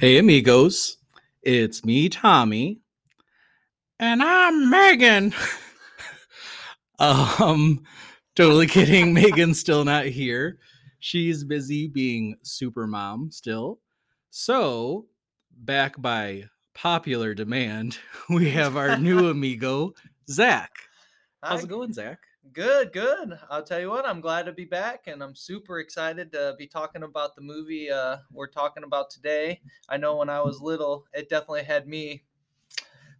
Hey, amigos. It's me, Tommy. And I'm Megan. um, totally kidding. Megan's still not here. She's busy being super mom still. So, back by popular demand, we have our new amigo, Zach. How's Hi. it going, Zach? Good, good. I'll tell you what, I'm glad to be back and I'm super excited to be talking about the movie uh, we're talking about today. I know when I was little, it definitely had me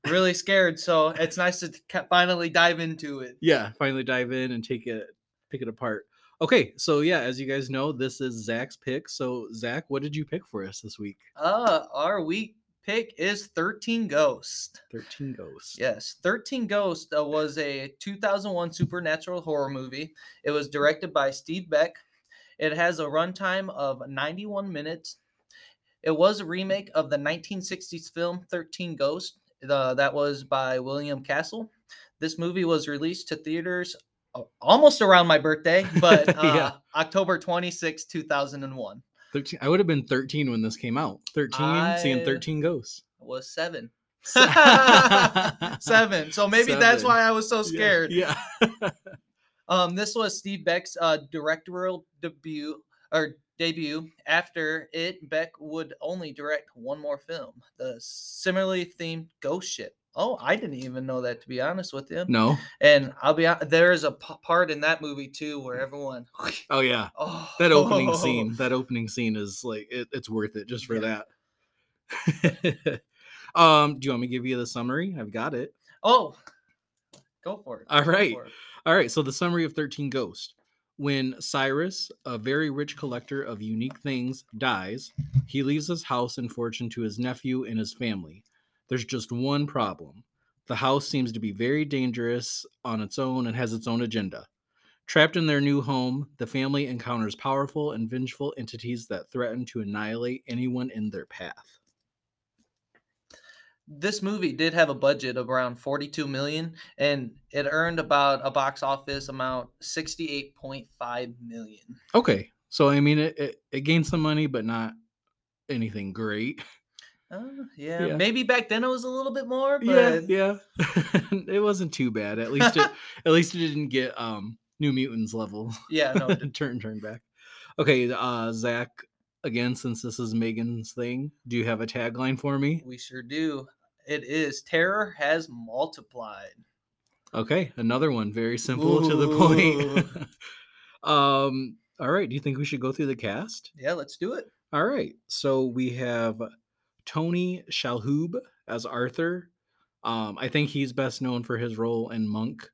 really scared. So it's nice to finally dive into it. yeah finally dive in and take it pick it apart okay so yeah as you guys know this is zach's pick so zach what did you pick for us this week Uh, our week pick is 13 Ghosts. 13 ghosts Yes, 13 Ghosts uh, was a 2001 supernatural horror movie. It was directed by Steve Beck. It has a runtime of 91 minutes. It was a remake of the 1960s film 13 Ghosts. Uh, that was by William Castle. This movie was released to theaters uh, almost around my birthday, but uh, Yeah. October 26, 2001. 13 i would have been 13 when this came out 13 seeing 13 ghosts It Was seven. Seven. So maybe that's why I was so scared. yeah, Um, this was Steve Beck's uh, directorial debut or debut. After it, Beck would only direct one more film, the similarly themed Ghost Ship. Oh, I didn't even know that to be honest with you. no And I'll be there is a p- part in that movie too where everyone. oh yeah Oh, that opening scene that opening scene is like it, it's worth it just for Yeah. that um do you want me to give you the summary i've got it Oh, go for it. All right. it. All right, so the summary of 13 Ghosts. When Cyrus, a very rich collector of unique things, dies, he leaves his house and fortune to his nephew and his family. There's just one problem. The house seems to be very dangerous on its own and has its own agenda. Trapped in their new home, the family encounters powerful and vengeful entities that threaten to annihilate anyone in their path. This movie did have a budget of around 42 million and it earned about a box office amount 68.5 million. Okay, so I mean, it, it, it gained some money, but not anything great. Uh, yeah, Yeah. maybe back then it was a little bit more, yeah but yeah it wasn't too bad at least it at least it didn't get um new mutants level yeah, no, turn turn back okay uh zach again since this is megan's thing do you have a tagline for me we sure do. It is terror has multiplied. okay another one very simple to the point um all right do you think we should go through the cast Yeah, let's do it. all right so we have tony shalhoub as arthur um i think he's best known for his role in monk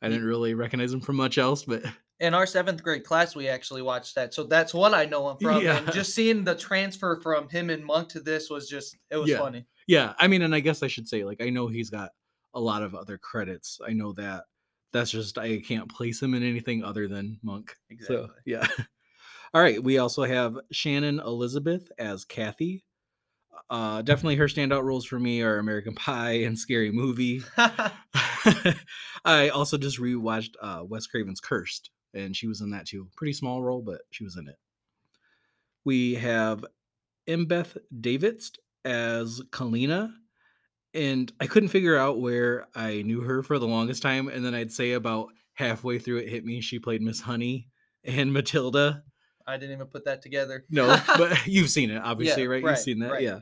i didn't really recognize him from much else but In our seventh grade class, we actually watched that, so that's what I know him from. Yeah. And just seeing the transfer from him and Monk to this was just it was Yeah. funny. Yeah, I mean, and I guess I should say, like, I know he's got a lot of other credits. I know that. That's just I can't place him in anything other than Monk. Exactly. So yeah. All right. We also have Shannon Elizabeth as Kathy. Uh, definitely her standout roles for me are American Pie and Scary Movie. I also just rewatched uh, Wes Craven's Cursed, and she was in that too. Pretty small role, but she was in it. We have Embeth Davidtz as Kalina, and I couldn't figure out where I knew her for the longest time. And then I'd say about halfway through it hit me, she played Miss Honey and Matilda. I didn't even put that together. No, but you've seen it, obviously, Yeah, right? right, You've seen that, right. yeah.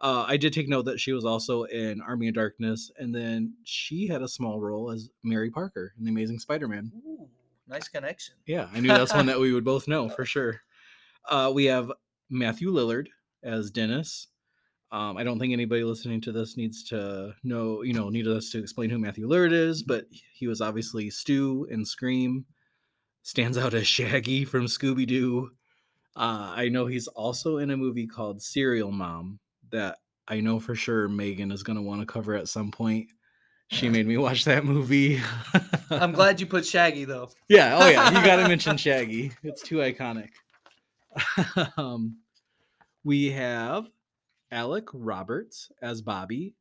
Uh, I did take note that she was also in Army of Darkness, and then she had a small role as Mary Parker in The Amazing Spider-Man. Ooh, nice connection. Yeah, I knew that's one that we would both know for sure. Uh, we have Matthew Lillard as Dennis. Um, I don't think anybody listening to this needs to know, you know, need us to explain who Matthew Lillard is, but he was obviously Stu in Scream. Stands out as Shaggy from Scooby Doo. Uh, I know he's also in a movie called Serial Mom that I know for sure Megan is going to want to cover at some point. She made me watch that movie. I'm glad you put Shaggy though. Yeah. Oh, yeah. You got to mention Shaggy. It's too iconic. um, we have Alec Roberts as Bobby,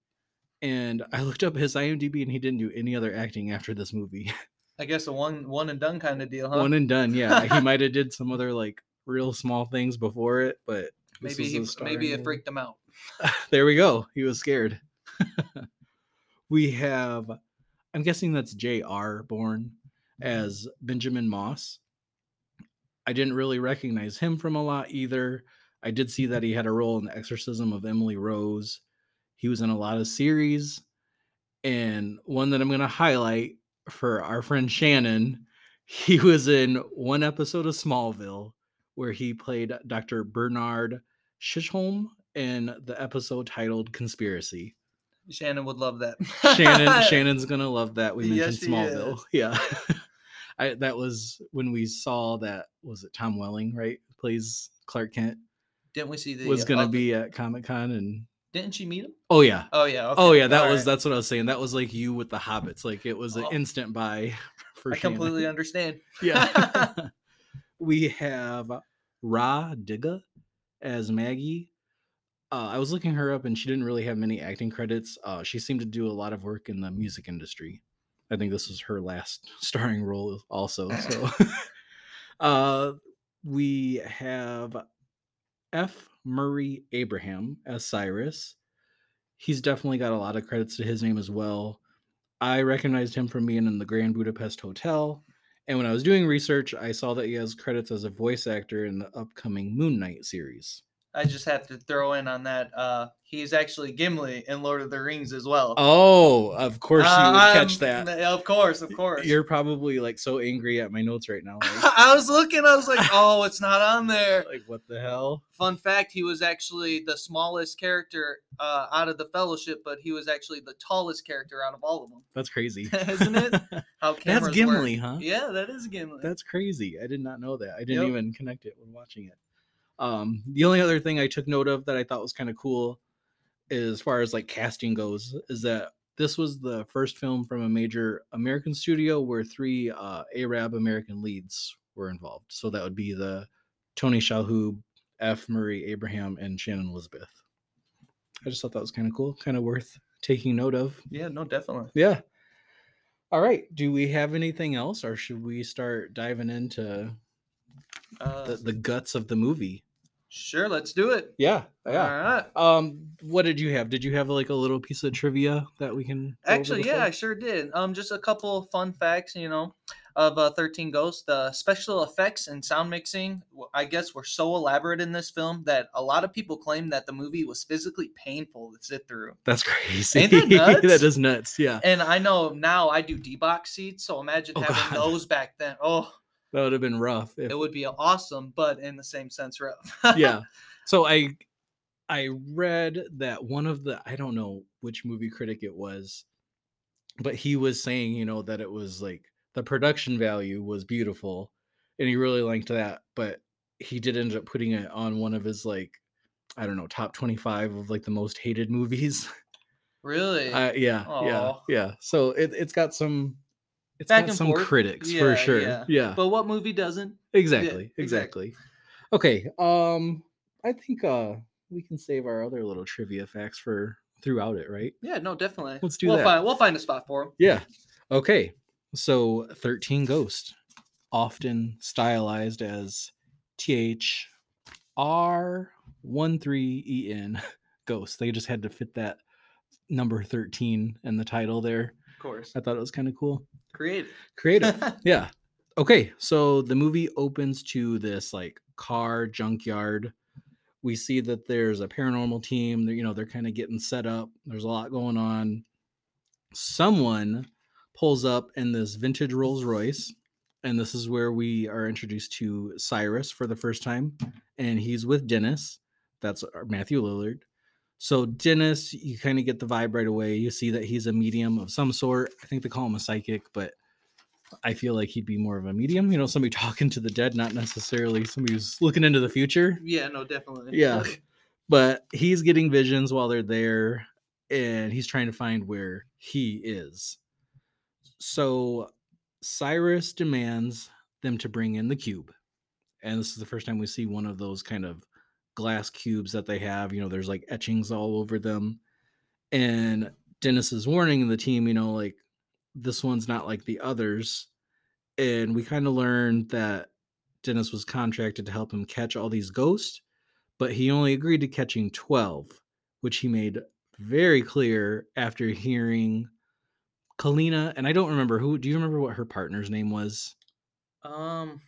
and I looked up his IMDb, and he didn't do any other acting after this movie. I guess a one one and done kind of deal, huh? One and done. Yeah, he might have did some other like real small things before it, but Maybe he, maybe it freaked him out. there we go. He was scared. we have, I'm guessing that's J.R. Bourne mm-hmm. as Benjamin Moss. I didn't really recognize him from a lot either. I did see that he had a role in The Exorcism of Emily Rose. He was in a lot of series. And one that I'm going to highlight for our friend Shannon, he was in one episode of Smallville where he played Dr. Bernard Chisholm in the episode titled Conspiracy. Shannon would love that. Shannon Shannon's gonna love that. We mentioned Yes, Smallville. is. Yeah. I that was when we saw that was it Tom Welling, right? Plays Clark Kent. Didn't we see the? was uh, gonna oh, be at Comic Con and Didn't she meet him? oh yeah. Oh yeah. Okay. Oh yeah, that all was right. that's what I was saying. That was like you with the hobbits. Like it was an Oh. instant buy for I Shannon. completely understand. Yeah. we have Rah Digga as Maggie. Uh, I was looking her up and she didn't really have many acting credits. Uh, she seemed to do a lot of work in the music industry. I think this was her last starring role, also. So, uh, we have F. Murray Abraham as Cyrus. He's definitely got a lot of credits to his name as well. I recognized him from being in the Grand Budapest Hotel. And when I was doing research, I saw that he has credits as a voice actor in the upcoming Moon Knight series. I just have to throw in on that. Uh, he's actually Gimli in Lord of the Rings as well. Oh, of course you would I'm- catch that. Of course, of course. You're probably like so angry at my notes right now. Like, I was looking. I was like, oh, it's not on there. like, what the hell? Fun fact: He was actually the smallest character uh, out of the Fellowship, but he was actually the tallest character out of all of them. That's crazy. Isn't it? How That's Gimli, work. huh? Yeah, that is Gimli. That's crazy. I did not know that. I didn't Yep. even connect it when watching it. Um, the only other thing I took note of that I thought was kind of cool, as far as like casting goes, is that this was the first film from a major American studio where three uh, Arab American leads were involved. So that would be the Tony Shalhoub, F. Murray Abraham, and Shannon Elizabeth. I just thought that was kind of cool, kind of worth taking note of. yeah, no, definitely. Yeah. All right. Do we have anything else, or should we start diving into Uh, the, the guts of the movie? Sure, let's do it. Yeah. Yeah. All right. Um, what did you have? Did you have like a little piece of trivia that we can? Actually, yeah, I sure did. Um, just a couple of fun facts, you know, of uh, Thirteen Ghosts. The special effects and sound mixing, I guess, were so elaborate in this film that a lot of people claim that the movie was physically painful to sit through. That's crazy. Ain't that nuts? that is nuts. Yeah. And I know now I do D box seats, so imagine Oh, having God. those back then. Oh, That would have been rough. If, it would be awesome, but in the same sense, rough. yeah. So I I read that one of the I don't know which movie critic it was, but he was saying, you know, that it was like the production value was beautiful and he really liked that, but he did end up putting it on one of his like I don't know, top 25 of like the most hated movies. really. Uh, yeah, yeah, yeah. So it it's got some it's Back got some forth. critics for sure. yeah. yeah. but what movie doesn't? Exactly. exactly. Exactly. Okay. Um I think uh we can save our other little trivia facts for throughout it, right? Yeah, no, definitely. Let's do we'll that. Find, we'll find a spot for them. Yeah. Okay. So 13 Ghost, often stylized as T H R 1 3 E N Ghost. They just had to fit that number 13 in the title there. Of course. I thought it was kind of cool. Creative. Creative. yeah. Okay. So the movie opens to this like car junkyard. We see that there's a paranormal team. They're, you know, they're kind of getting set up. There's a lot going on. Someone pulls up in this vintage Rolls Royce. And this is where we are introduced to Cyrus for the first time. And he's with Dennis. That's our Matthew Lillard. So Dennis, you kind of get the vibe right away. You see that he's a medium of some sort. I think they call him a psychic, but I feel like he'd be more of a medium. You know, somebody talking to the dead, not necessarily somebody who's looking into the future. Yeah, no, definitely. Yeah. But he's getting visions while they're there, and he's trying to find where he is. So Cyrus demands them to bring in the cube. And this is the first time we see one of those kind of glass cubes that they have. You know, there's like etchings all over them. And Dennis is warning the team, you know, like this one's not like the others. And we kind of learned that Dennis was contracted to help him catch all these ghosts, but he only agreed to catching 12, which he made very clear after hearing Kalina. And I don't remember who, do you remember what her partner's name was? Um,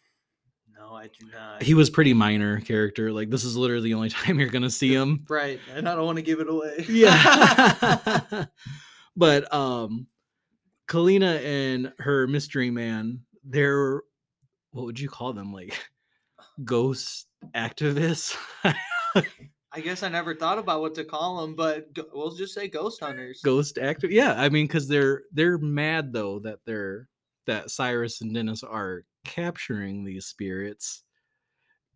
no, I do not. He was pretty minor character. Like, this is literally the only time you're going to see him. right, and I don't want to give it away. yeah. but, um, Kalina and her mystery man, they're, what would you call them? Like, ghost activists? I guess I never thought about what to call them, but we'll just say ghost hunters. ghost actor yeah i mean because they're they're mad though that they're that cyrus and dennis are capturing these spirits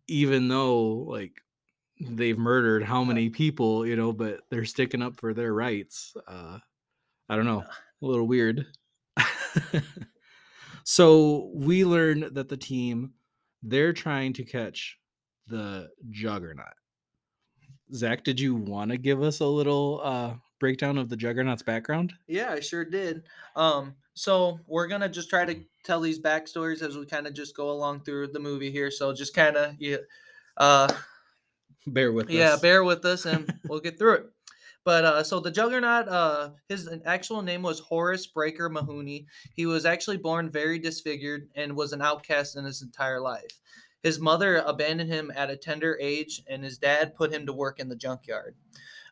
even though like they've murdered how many people you know but they're sticking up for their rights uh i don't know a little weird. So we learned that the team they're trying to catch the juggernaut. Zach did you want to give us a little uh breakdown of the juggernaut's background? Yeah, I sure did. Um, so we're gonna just try to tell these backstories as we kind of just go along through the movie here. So just kind of yeah, uh, bear with yeah, us Yeah, bear with us and we'll get through it. But uh, so the Juggernaut, uh, his actual name was Horace Breaker Mahoney. He was actually born very disfigured and was an outcast in his entire life. His mother abandoned him at a tender age, and his dad put him to work in the junkyard.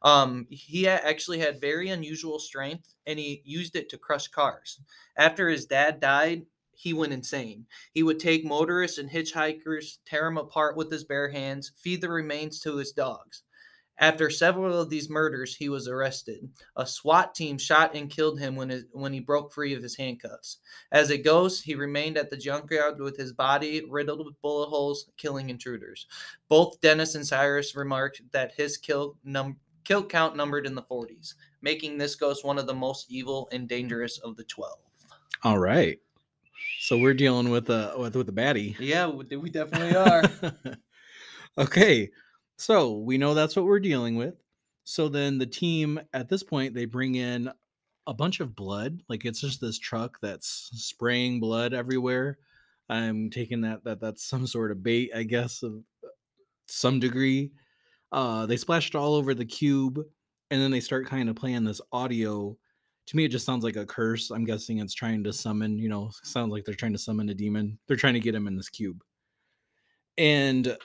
Um, he actually had very unusual strength, and he used it to crush cars. After his dad died, he went insane. He would take motorists and hitchhikers, tear them apart with his bare hands, feed the remains to his dogs. After several of these murders, he was arrested. A SWAT team shot and killed him when, his, when he broke free of his handcuffs. As a ghost, he remained at the junkyard with his body riddled with bullet holes, killing intruders. Both Dennis and Cyrus remarked that his kill, num- kill count numbered in the 40s, making this ghost one of the most evil and dangerous of the 12. all right. So we're dealing with a with, with a baddie. Yeah, we we definitely are. okay. So we know that's what we're dealing with. So then the team at this point they bring in a bunch of blood. Like it's just this truck that's spraying blood everywhere. I'm taking that that that's some sort of bait i guess of uh, some degree uh they splashed all over the cube and then they start kind of playing this audio. To me it just sounds like a curse. I'm guessing it's trying to summon you know sounds like they're trying to summon a demon. They're trying to get him in this cube. And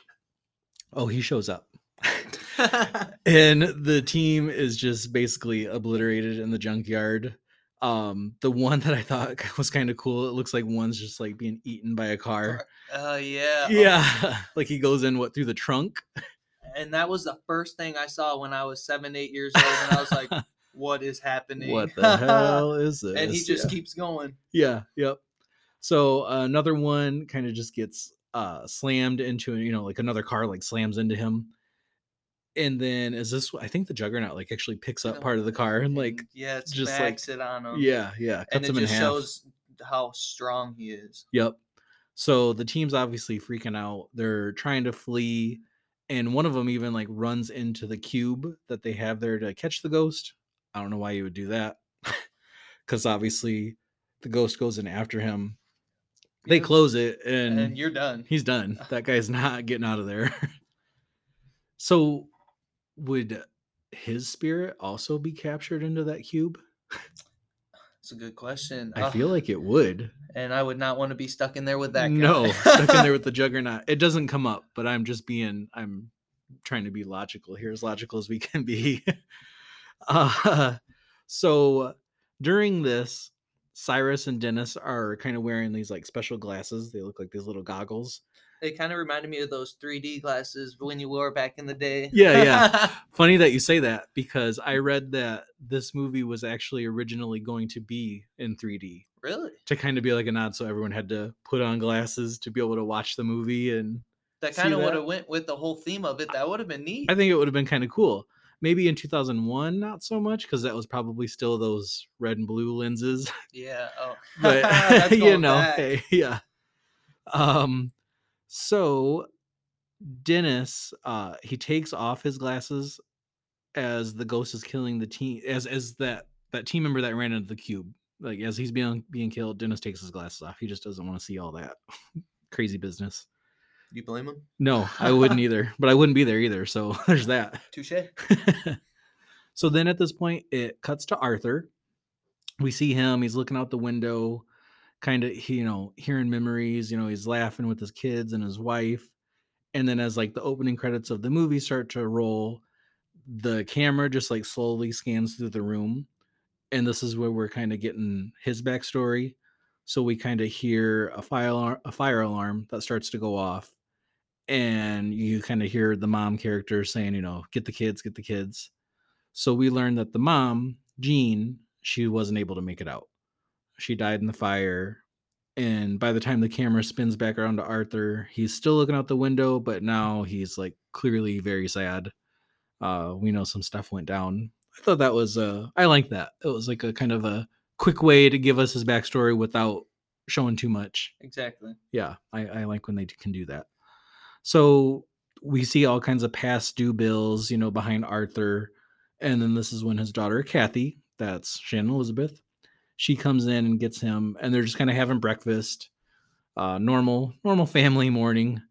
oh he shows up. And the team is just basically obliterated in the junkyard. Um the one that i thought was kind of cool it looks like one's just like being eaten by a car. Uh, yeah. yeah like he goes in what through the trunk And that was the first thing I saw when I was seven, eight years old. And I was like, what is happening? what the hell is this and he just Yeah. keeps going. Yeah, yep. So uh, another one kind of just gets uh slammed into you know like another car like slams into him. And then is this I think the juggernaut like actually picks up part of the car and like And, yeah, it's just like- it on him. yeah, yeah, and it him in just shows how strong he is. Yep. So the team's obviously freaking out. They're trying to flee and one of them even like runs into the cube that they have there to catch the ghost. I don't know why you would do that. Cuz obviously the ghost goes in after him. They Yeah, close it and, and you're done. he's done. That guy's not getting out of there. so would his spirit also be captured into that cube? It's a good question. I feel like it would. and I would not want to be stuck in there with that guy. No, stuck in there with the juggernaut. It doesn't come up, but I'm just being I'm trying to be logical here, as logical as we can be. uh, so during this, Cyrus and Dennis are kind of wearing these like special glasses. They look like these little goggles. It kind of reminded me of those 3D glasses when you wore back in the day. Yeah, yeah. Funny that you say that because I read that this movie was actually originally going to be in 3D really? to kind of be like a nod, so everyone had to put on glasses to be able to watch the movie and That kind of would have went with the whole theme of it. That would have been neat. I think it would have been kind of cool. Maybe in 2001, not so much because that was probably still those red and blue lenses. yeah. Oh. But you know, hey, yeah. Um, so Dennis, uh, he takes off his glasses as the ghost is killing the team, as as that that team member that ran into the cube. Like as he's being being killed, Dennis takes his glasses off. He just doesn't want to see all that crazy business. You blame him? No, I wouldn't either, but I wouldn't be there either. So there's that. Touche. so then at this point, it cuts to Arthur. We see him. He's looking out the window, kind of, you know, hearing memories. You know, he's laughing with his kids and his wife. And then as like the opening credits of the movie start to roll, the camera just like slowly scans through the room. And this is where we're kind of getting his backstory. So we kind of hear a fire alarm, a fire alarm that starts to go off and you kind of hear the mom character saying, you know, get the kids, get the kids. So we learned that the mom, Jean, she wasn't able to make it out. She died in the fire. And by the time the camera spins back around to Arthur, he's still looking out the window, but now he's like clearly very sad. Uh, we know some stuff went down. I thought that was uh I like that. It was like a kind of a quick way to give us his backstory without showing too much. Exactly. Yeah, I, I like when they can do that. So we see all kinds of past due bills, you know, behind Arthur. And then this is when his daughter, Kathy, that's Shannon Elizabeth, she comes in and gets him, and they're just kind of having breakfast. Uh, normal, normal family morning.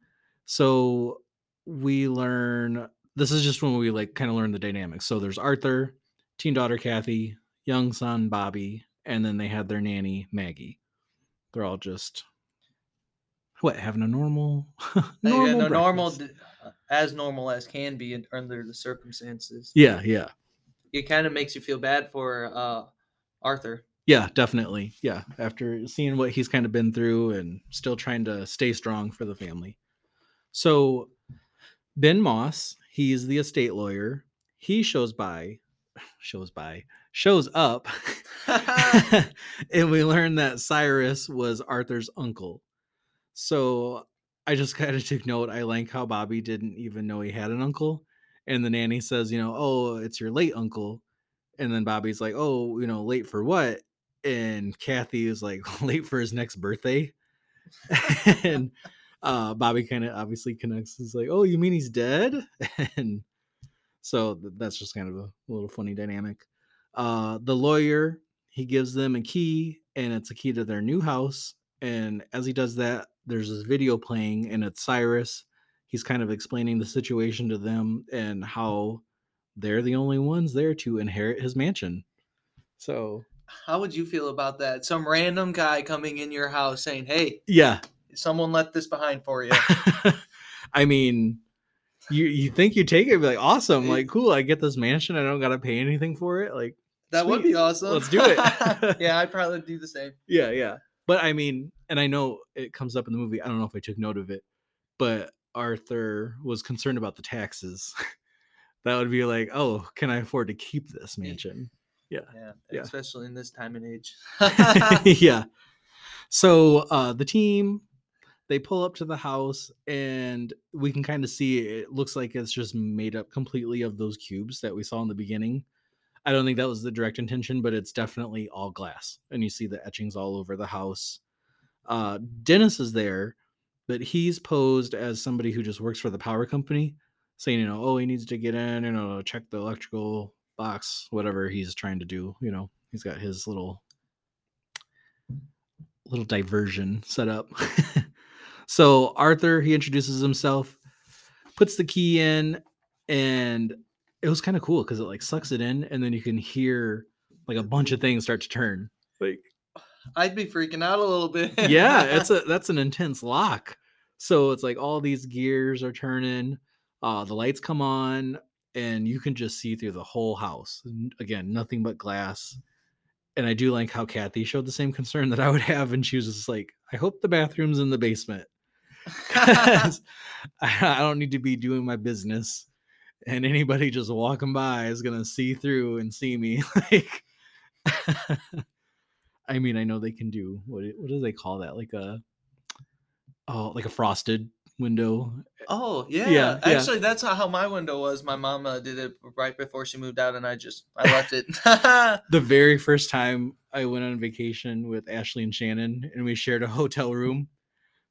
So we learn this is just when we like kind of learn the dynamics. So there's Arthur, teen daughter Kathy, young son Bobby, and then they had their nanny Maggie. They're all just what having a normal normal, yeah, no, normal uh, as normal as can be in, under the circumstances. Yeah, yeah, It kind of makes you feel bad for uh, Arthur. Yeah, definitely. Yeah, after seeing what he's kind of been through and still trying to stay strong for the family. So Ben Moss, he's the estate lawyer. He shows by, shows by, shows up, and we learn that Cyrus was Arthur's uncle. So I just kind of took note. I like how Bobby didn't even know he had an uncle. And the nanny says, you know, oh, it's your late uncle. And then Bobby's like, oh, you know, late for what? And Kathy is like, late for his next birthday. and uh, Bobby kind of obviously connects. He's like, oh, you mean he's dead? and so th- that's just kind of a little funny dynamic. Uh, the lawyer, he gives them a key, and it's a key to their new house. And as he does that, there's this video playing, and it's Cyrus. He's kind of explaining the situation to them and how they're the only ones there to inherit his mansion. So, How would you feel about that? Some random guy coming in your house saying, "Hey, yeah. someone left this behind for you." I mean, you you think you take it, be like, awesome, like cool, I get this mansion, I don't gotta pay anything for it. Like, That would be awesome. Let's do it. yeah, I'd probably do the same. yeah, yeah. But I mean, and I know it comes up in the movie. I don't know if I took note of it, but Arthur was concerned about the taxes. that would be like, oh, can I afford to keep this mansion? Yeah, Yeah. especially in this time and age. yeah. So uh the team they pull up to the house and we can kind of see it looks like it's just made up completely of those cubes that we saw in the beginning. I don't think that was the direct intention, but it's definitely all glass. And you see the etchings all over the house. Uh Dennis is there, but he's posed as somebody who just works for the power company, saying, you know, oh, he needs to get in, you know, check the electrical box, whatever he's trying to do. You know, he's got his little little diversion set up. so Arthur, he introduces himself, puts the key in, and it was kind of cool because it like sucks it in, and then you can hear like a bunch of things start to turn. Like, I'd be freaking out a little bit. yeah, it's a that's an intense lock. So it's like all these gears are turning, uh, the lights come on, and you can just see through the whole house. Again, nothing but glass. And I do like how Kathy showed the same concern that I would have, and she was just like, "I hope the bathroom's in the basement. I don't need to be doing my business, and anybody just walking by is gonna see through and see me." Like, I mean, I know they can do what? What do they call that? Like a oh, like a frosted window. Oh yeah. Yeah, yeah. Actually, that's how, how my window was. My uh, did it right before she moved out, and I just I left it. The very first time I went on vacation with Ashley and Shannon, and we shared a hotel room,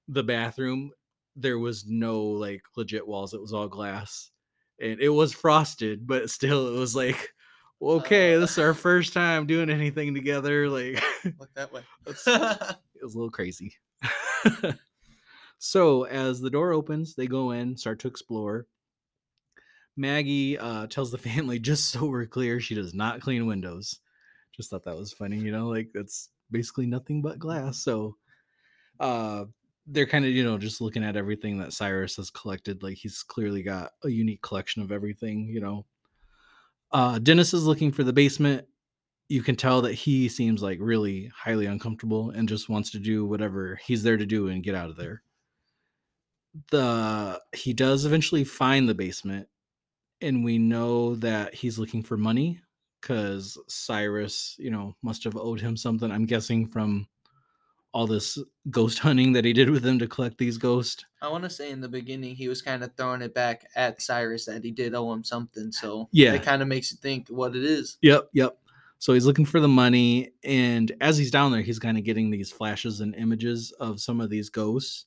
the bathroom there was no like legit walls; it was all glass, and it was frosted, but still, it was like. Okay, Uh. this is our first time doing anything together. Like, Look that way. It was a little crazy. So as the door opens, they go in, start to explore. Maggie uh, tells the family, just so we're clear, she does not clean windows. Just thought that was funny, you know, like that's basically nothing but glass. So uh, they're kind of, you know, just looking at everything that Cyrus has collected. Like he's clearly got a unique collection of everything, you know. Uh, Dennis is looking for the basement. You can tell that he seems like really highly uncomfortable and just wants to do whatever he's there to do and get out of there the he does eventually find the basement and we know that he's looking for money because cyrus you know must have owed him something i'm guessing from all this ghost hunting that he did with him to collect these ghosts I want to say in the beginning he was kind of throwing it back at Cyrus that he did owe him something. So Yeah. it kind of makes you think what it is. Yep, yep. So he's looking for the money, and as he's down there, he's kind of getting these flashes and images of some of these ghosts.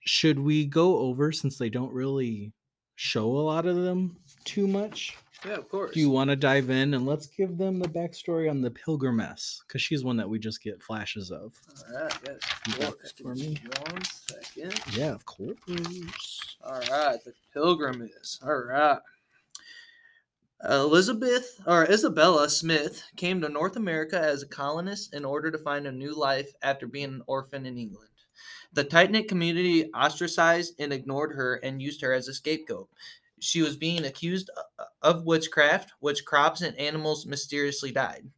Should we go over since they don't really show a lot of them too much? Yeah, of course. Do you want to dive in and let's give them the backstory on the Pilgrimess? Because she's one that we just get flashes of. All right, yes. You of course. for me? One second. Yeah, of course. All right, the pilgrim is. All right. Elizabeth or Isabella Smith came to North America as a colonist in order to find a new life after being an orphan in England. The tight knit community ostracized and ignored her and used her as a scapegoat. She was being accused uh, of witchcraft, which crops and animals mysteriously died.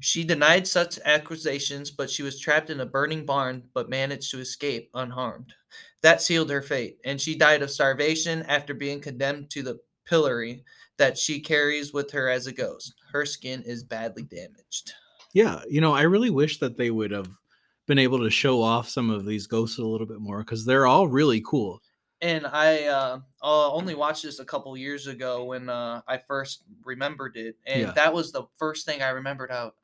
She denied such accusations, but she was trapped in a burning barn but managed to escape unharmed. That sealed her fate, and she died of starvation after being condemned to the pillory that she carries with her as a ghost. Her skin is badly damaged. Yeah, you know, I really wish that they would have been able to show off some of these ghosts a little bit more because they're all really cool. And I uh, uh, only watched this a couple years ago when uh, I first remembered it, and Yeah. that was the first thing I remembered. Out,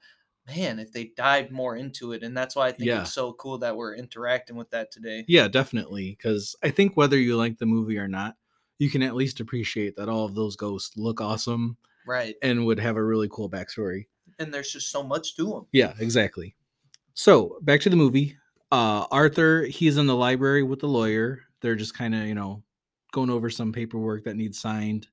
man, if they dived more into it, and that's why I think Yeah. it's so cool that we're interacting with that today. Yeah, definitely. Because I think whether you like the movie or not, you can at least appreciate that all of those ghosts look awesome Right, and would have a really cool backstory. and there's just so much to them. Yeah, exactly. So back to the movie. Uh, Arthur, he's in the library with the lawyer. They're just kind of, you know, going over some paperwork that needs signed.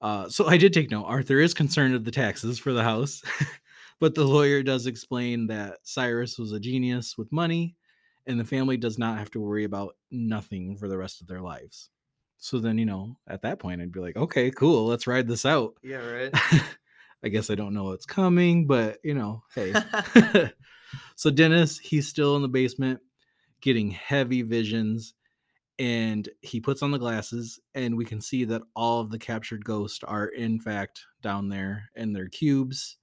Uh, so I did take note. Arthur is concerned of the taxes for the house, but the lawyer does explain that Cyrus was a genius with money, and the family does not have to worry about nothing for the rest of their lives. So then, you know, at that point, I'd be like, okay, cool, let's ride this out. Yeah, right. I guess I don't know what's coming, but you know, hey. so Dennis, he's still in the basement getting heavy visions and he puts on the glasses and we can see that all of the captured ghosts are in fact down there in their cubes.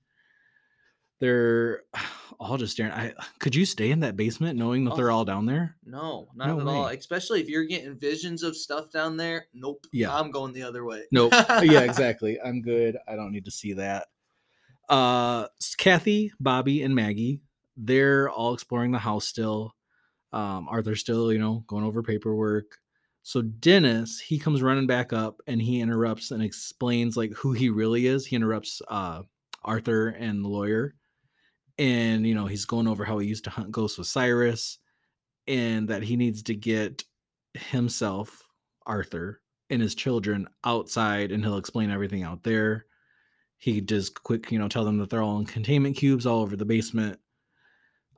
They're all just staring. I could you stay in that basement knowing that they're Oh. all down there? no, not No at all. Especially if you're getting visions of stuff down there. Nope. Yeah. I'm going the other way. Nope. yeah, exactly. I'm good. I don't need to see that. Uh Kathy, Bobby, and Maggie, they're all exploring the house still. Um, Arthur's still, you know, going over paperwork. So Dennis, he comes running back up and he interrupts and explains like who he really is. He interrupts uh Arthur and the lawyer. And you know, he's going over how he used to hunt ghosts with Cyrus and that he needs to get himself, Arthur, and his children outside and he'll explain everything out there. He just quick, you know, tell them that they're all in containment cubes all over the basement.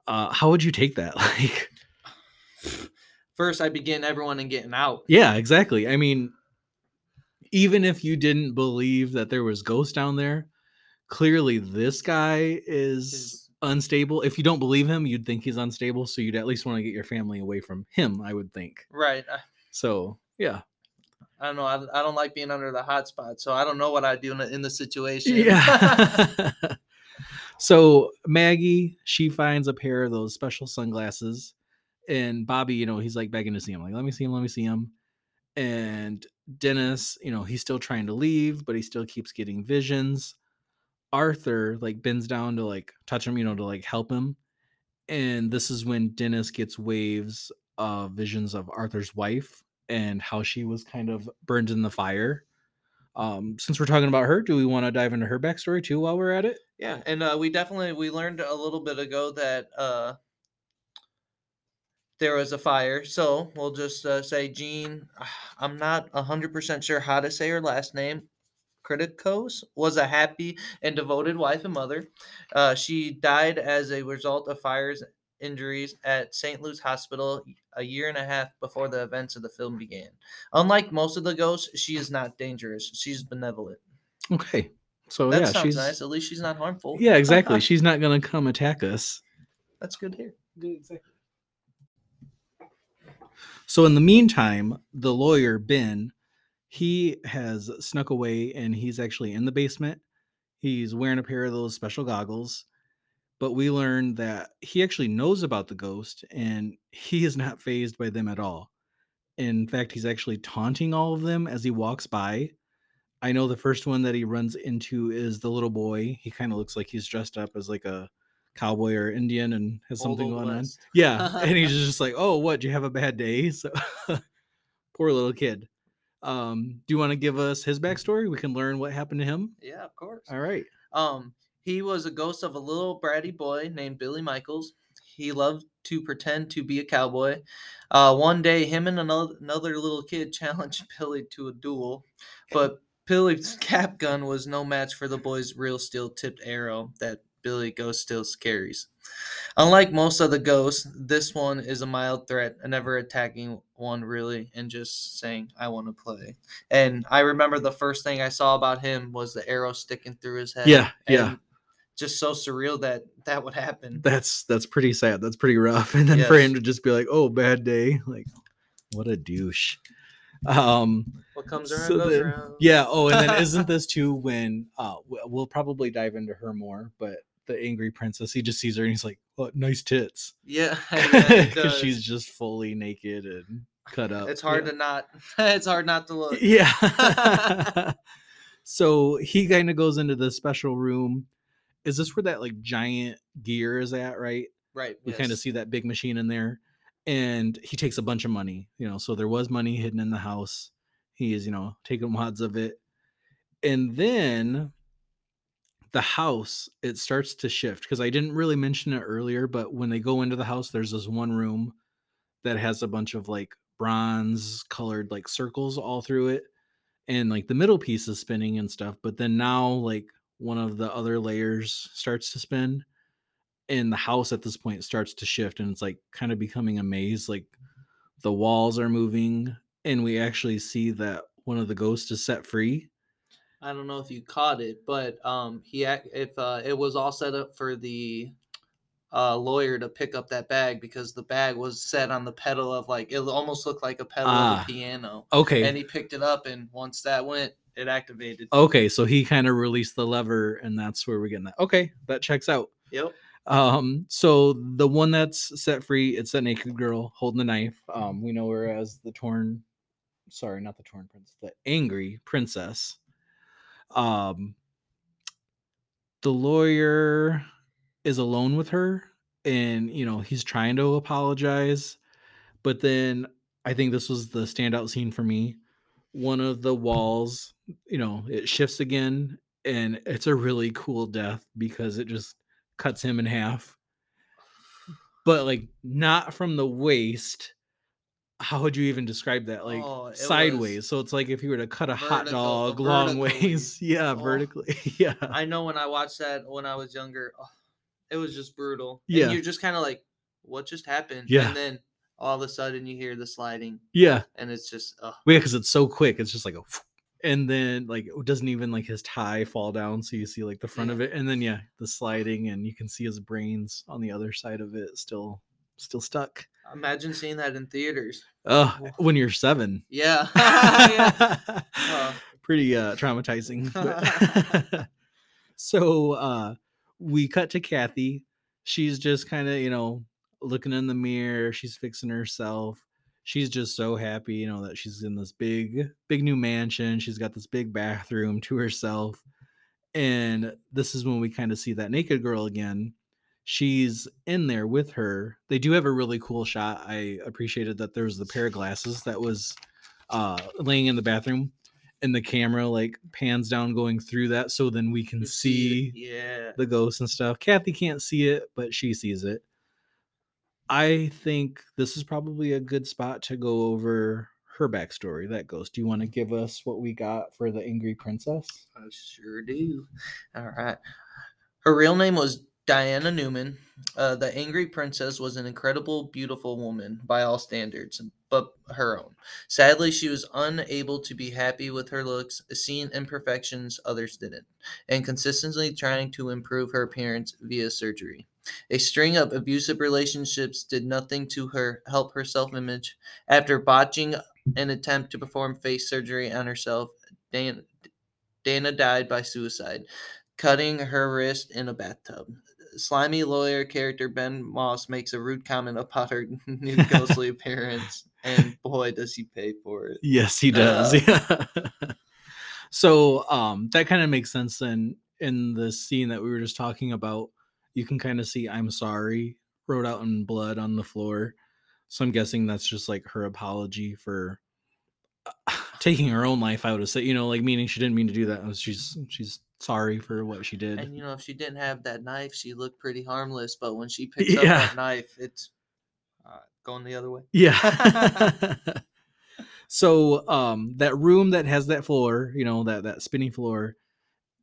Uh, how would you take that? Like, First, I begin everyone and getting out. yeah, exactly. I mean, even if you didn't believe that there was ghosts down there, clearly this guy is Is- unstable. If you don't believe him, you'd think he's unstable. So you'd at least want to get your family away from him, I would think. Right. So, yeah. I don't know. I, I don't like being under the hot spot, so I don't know what I'd do in, the- in the situation. Yeah. so Maggie, she finds a pair of those special sunglasses, and Bobby, you know, he's like begging to see him, like, let me see him, let me see him. And Dennis, you know, he's still trying to leave, but he still keeps getting visions. Arthur like bends down to like touch him, you know, to like help him. And this is when Dennis gets waves of visions of Arthur's wife and how she was kind of burned in the fire. Um, since we're talking about her, do we want to dive into her backstory too while we're at it? Yeah, and uh, we definitely we learned a little bit ago that uh, there was a fire. So we'll just uh, say Jean. I'm not hundred percent sure how to say her last name. Kriticos was a happy and devoted wife and mother. Uh, she died as a result of fires injuries at St. Luke's Hospital a year and a half before the events of the film began. Unlike most of the ghosts, she is not dangerous. She's benevolent. Okay. So that yeah, sounds she's nice. At least she's not harmful. yeah, exactly. she's not gonna come attack us. That's good here. Exactly. So in the meantime, the lawyer Ben, he has snuck away and he's actually in the basement. He's wearing a pair of those special goggles. But we learn that he actually knows about the ghost and he is not phased by them at all. In fact, he's actually taunting all of them as he walks by. I know the first one that he runs into is the little boy. He kind of looks like he's dressed up as like a cowboy or Indian and has something Old going on. Yeah, and he's just like, "Oh, what? Do you have a bad day?" So, poor little kid. Um, do you want to give us his backstory? We can learn what happened to him. Yeah, of course. All right. Um, he was a ghost of a little bratty boy named Billy Michaels. He loved to pretend to be a cowboy. Uh, one day, him and another, another little kid challenged Billy to a duel, but Billy's cap gun was no match for the boy's real steel tipped arrow that Billy Ghost still carries. Unlike most of the ghosts, this one is a mild threat, never attacking one really, and just saying, I want to play. And I remember the first thing I saw about him was the arrow sticking through his head. Yeah, yeah. Just so surreal that that would happen. That's that's pretty sad. That's pretty rough. And then for him to just be like, "Oh, bad day," like, what a douche. Um, What comes around So goes then- around. yeah. Oh, and then isn't this too when uh we- we'll probably dive into her more, but the angry princess, he just sees her and he's like, "Oh, nice tits," Yeah, because she's just fully naked and cut up. It's hard yeah. to not. It's hard not to look. Yeah. so he kind of goes into the special room. Is this where that like giant gear is at, right? Right. We kind of see that big machine in there. And he takes a bunch of money, you know, so there was money hidden in the house. He is, you know, taking wads of it. And then the house, it starts to shift because I didn't really mention it earlier, but when they go into the house, there's this one room that has a bunch of like bronze colored like circles all through it. And like the middle piece is spinning and stuff. But then now, like one of the other layers starts to spin and the house at this point starts to shift and it's like kind of becoming a maze like the walls are moving and we actually see that one of the ghosts is set free I don't know if you caught it, but um, he if uh, it was all set up for the uh, lawyer to pick up that bag because the bag was set on the pedal of like it almost looked like a pedal Ah. of a piano, okay and he picked it up, and once that went, it activated. okay so he kind of released the lever and that's where we're getting that. Okay that checks out. Yep. um so the one that's set free it's that naked girl holding the knife. Um we know her as the torn sorry not the torn prince the angry princess. Um the lawyer is alone with her and you know he's trying to apologize but then i think this was the standout scene for me. One of the walls you know it shifts again and it's a really cool death because it just cuts him in half but like not from the waist how would you even describe that like Oh, sideways so it's like if you were to cut a hot vertical- dog long ways yeah Oh. vertically yeah I know when I watched that when I was younger, oh, it was just brutal. Yeah. And you're just kind of like, what just happened? Yeah. And then all of a sudden you hear the sliding, yeah and it's just, oh, yeah because it's so quick it's just like a and then like it doesn't even like his tie fall down so you see like the front of it and then yeah the sliding and you can see his brains on the other side of it still still stuck imagine seeing that in theaters. uh Oh. when you're seven Yeah. yeah. Uh. pretty uh traumatizing so uh we cut to kathy she's just kind of you know looking in the mirror she's fixing herself she's just so happy you know that she's in this big big new mansion she's got this big bathroom to herself and this is when we kind of see that naked girl again she's in there with her they do have a really cool shot i appreciated that there was the pair of glasses that was uh laying in the bathroom and the camera like pans down going through that so then we can see. Yeah. the ghosts and stuff kathy can't see it but she sees it I think this is probably a good spot to go over her backstory. That ghost. Do you want to give us what we got for the angry princess? I sure do. All right. Her real name was Diana Newman. Uh, the Angry Princess was an incredible, beautiful woman by all standards, but her own. Sadly, she was unable to be happy with her looks, seeing imperfections others didn't, and consistently trying to improve her appearance via surgery. A string of abusive relationships did nothing to her help her self-image. After botching an attempt to perform face surgery on herself, Dan- Dana died by suicide, cutting her wrist in a bathtub. Slimy lawyer character Ben Moss makes a rude comment about her new ghostly appearance, and boy, does he pay for it. Yes, he does. yeah. so um that kind of makes sense then in the scene that we were just talking about. You can kind of see I'm sorry wrote out in blood on the floor. So I'm guessing that's just like her apology for taking her own life out of say, you know, like meaning she didn't mean to do that. She's she's sorry for what she did. And you know, if she didn't have that knife, she looked pretty harmless. But when she picks Yeah. up that knife, it's uh, going the other way. Yeah. so um that room that has that floor, you know, that that spinning floor,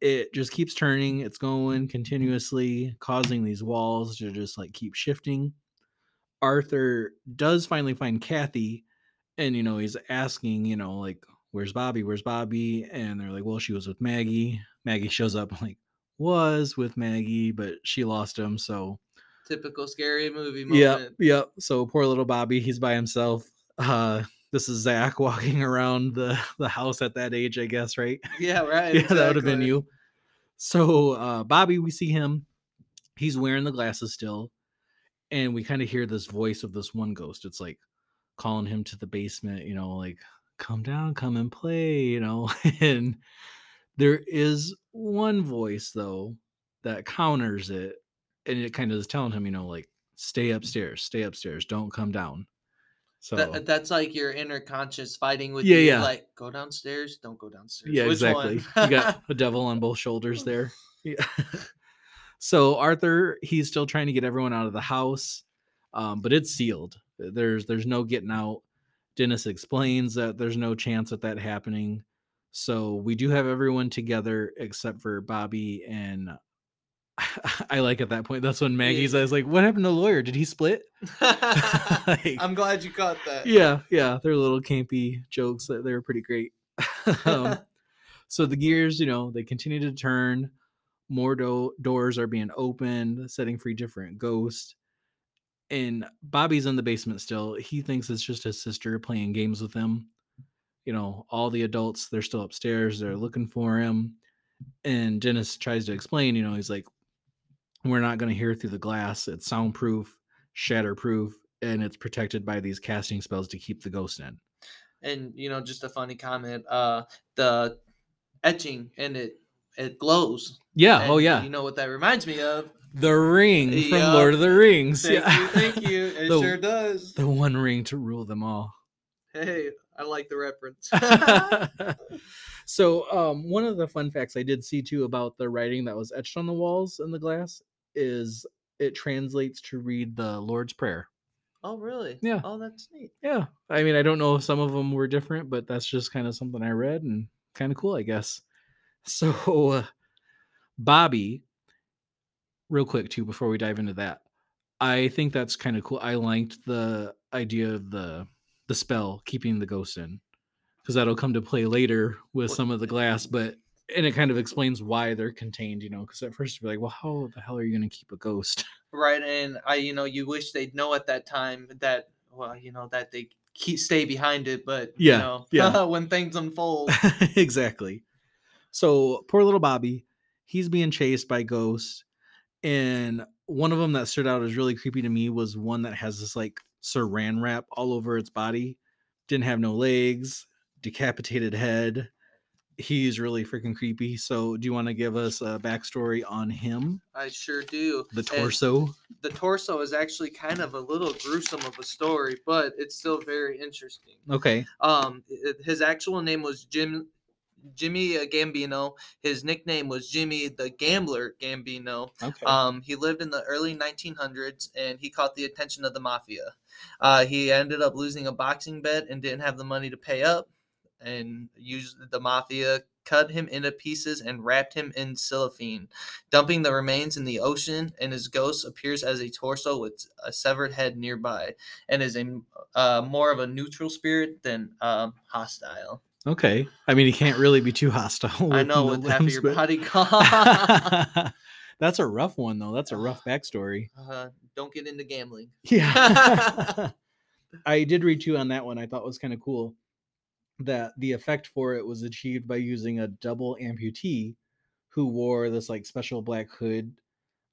it just keeps turning, it's going continuously, causing these walls to just like keep shifting. Arthur does finally find Kathy and you know, he's asking, you know, like where's Bobby? Where's Bobby? And they're like, well, she was with Maggie. Maggie shows up like was with Maggie, but she lost him, so Typical scary movie Yep, moment. yep. So poor little Bobby, he's by himself. Uh this is Zach walking around the the house at that age, I guess, right? Yeah, right. yeah, that would have been you. So uh Bobby, we see him. He's wearing the glasses still, and we kind of hear this voice of this one ghost. It's like calling him to the basement, you know, like come down, come and play, you know. and there is one voice though that counters it, and it kind of is telling him, you know, like stay upstairs, stay upstairs, don't come down. So That, that's like your inner conscious fighting with Yeah, you. yeah. Like, go downstairs, don't go downstairs. yeah, Which exactly. one? you got a devil on both shoulders there. Yeah. so Arthur, he's still trying to get everyone out of the house, um, but it's sealed. There's there's no getting out. Dennis explains that there's no chance at that happening. So we do have everyone together except for Bobby and I like at that point. That's when Maggie says, like, what happened to the lawyer? Did he split? Like- I'm glad you caught that. yeah, yeah. They're little campy jokes that they're pretty great. um, so the gears, you know, they continue to turn. More do- doors are being opened, setting free different ghosts. And Bobby's in the basement still. He thinks it's just his sister playing games with him. You know, all the adults, they're still upstairs. They're looking for him. And Dennis tries to explain, you know, he's like, we're not going to hear through the glass. It's soundproof, shatterproof, and it's protected by these casting spells to keep the ghost in. and you know, just a funny comment. Uh, the etching and it it glows. Yeah. oh yeah. You know what that reminds me of? The ring from Yup. Lord of the Rings. Thank yeah. you, thank you. It The- sure does. the one ring to rule them all. Hey, I like the reference. so um one of the fun facts I did see too about the writing that was etched on the walls in the glass is it translates to read the Lord's Prayer. oh, really? Yeah. Oh, that's neat. Yeah. I mean, I don't know if some of them were different, but that's just kind of something I read and kind of cool, I guess. So, uh, Bobby, real quick too, before we dive into that, I think that's kind of cool. I liked the idea of the the spell keeping the ghost in because that'll come to play later with What- some of the glass, but and it kind of explains why they're contained, you know, because at first you're like, well, how the hell are you going to keep a ghost? Right, and I, you know, you wish they'd know at that time that, well, you know, that they keep stay behind it, but Yeah, you know, yeah. when things unfold, exactly. So poor little Bobby, he's being chased by ghosts, and one of them that stood out as really creepy to me was one that has this like saran wrap all over its body, didn't have no legs, decapitated head. He's really freaking creepy. So, do you want to give us a backstory on him, I sure do. the And torso? the torso is actually kind of a little gruesome of a story, but it's still very interesting. Okay. Um, his actual name was Jim Jimmy uh, Gambino. His nickname was Jimmy the Gambler Gambino. Okay. Um, he lived in the early 1900s and he caught the attention of the mafia. Uh, he ended up losing a boxing bet and didn't have the money to pay up, and used the mafia cut him into pieces and wrapped him in cellophane, dumping the remains in the ocean. And his ghost appears as a torso with a severed head nearby, and is a uh, more of a neutral spirit than um, hostile. okay. I mean, he can't really be too hostile. I know with half of your but- body gone. That's a rough one, though. That's a rough backstory. uh, don't get into gambling. Yeah. I did read you on that one. I thought was kind of cool that the effect for it was achieved by using a double amputee who wore this like special black hood.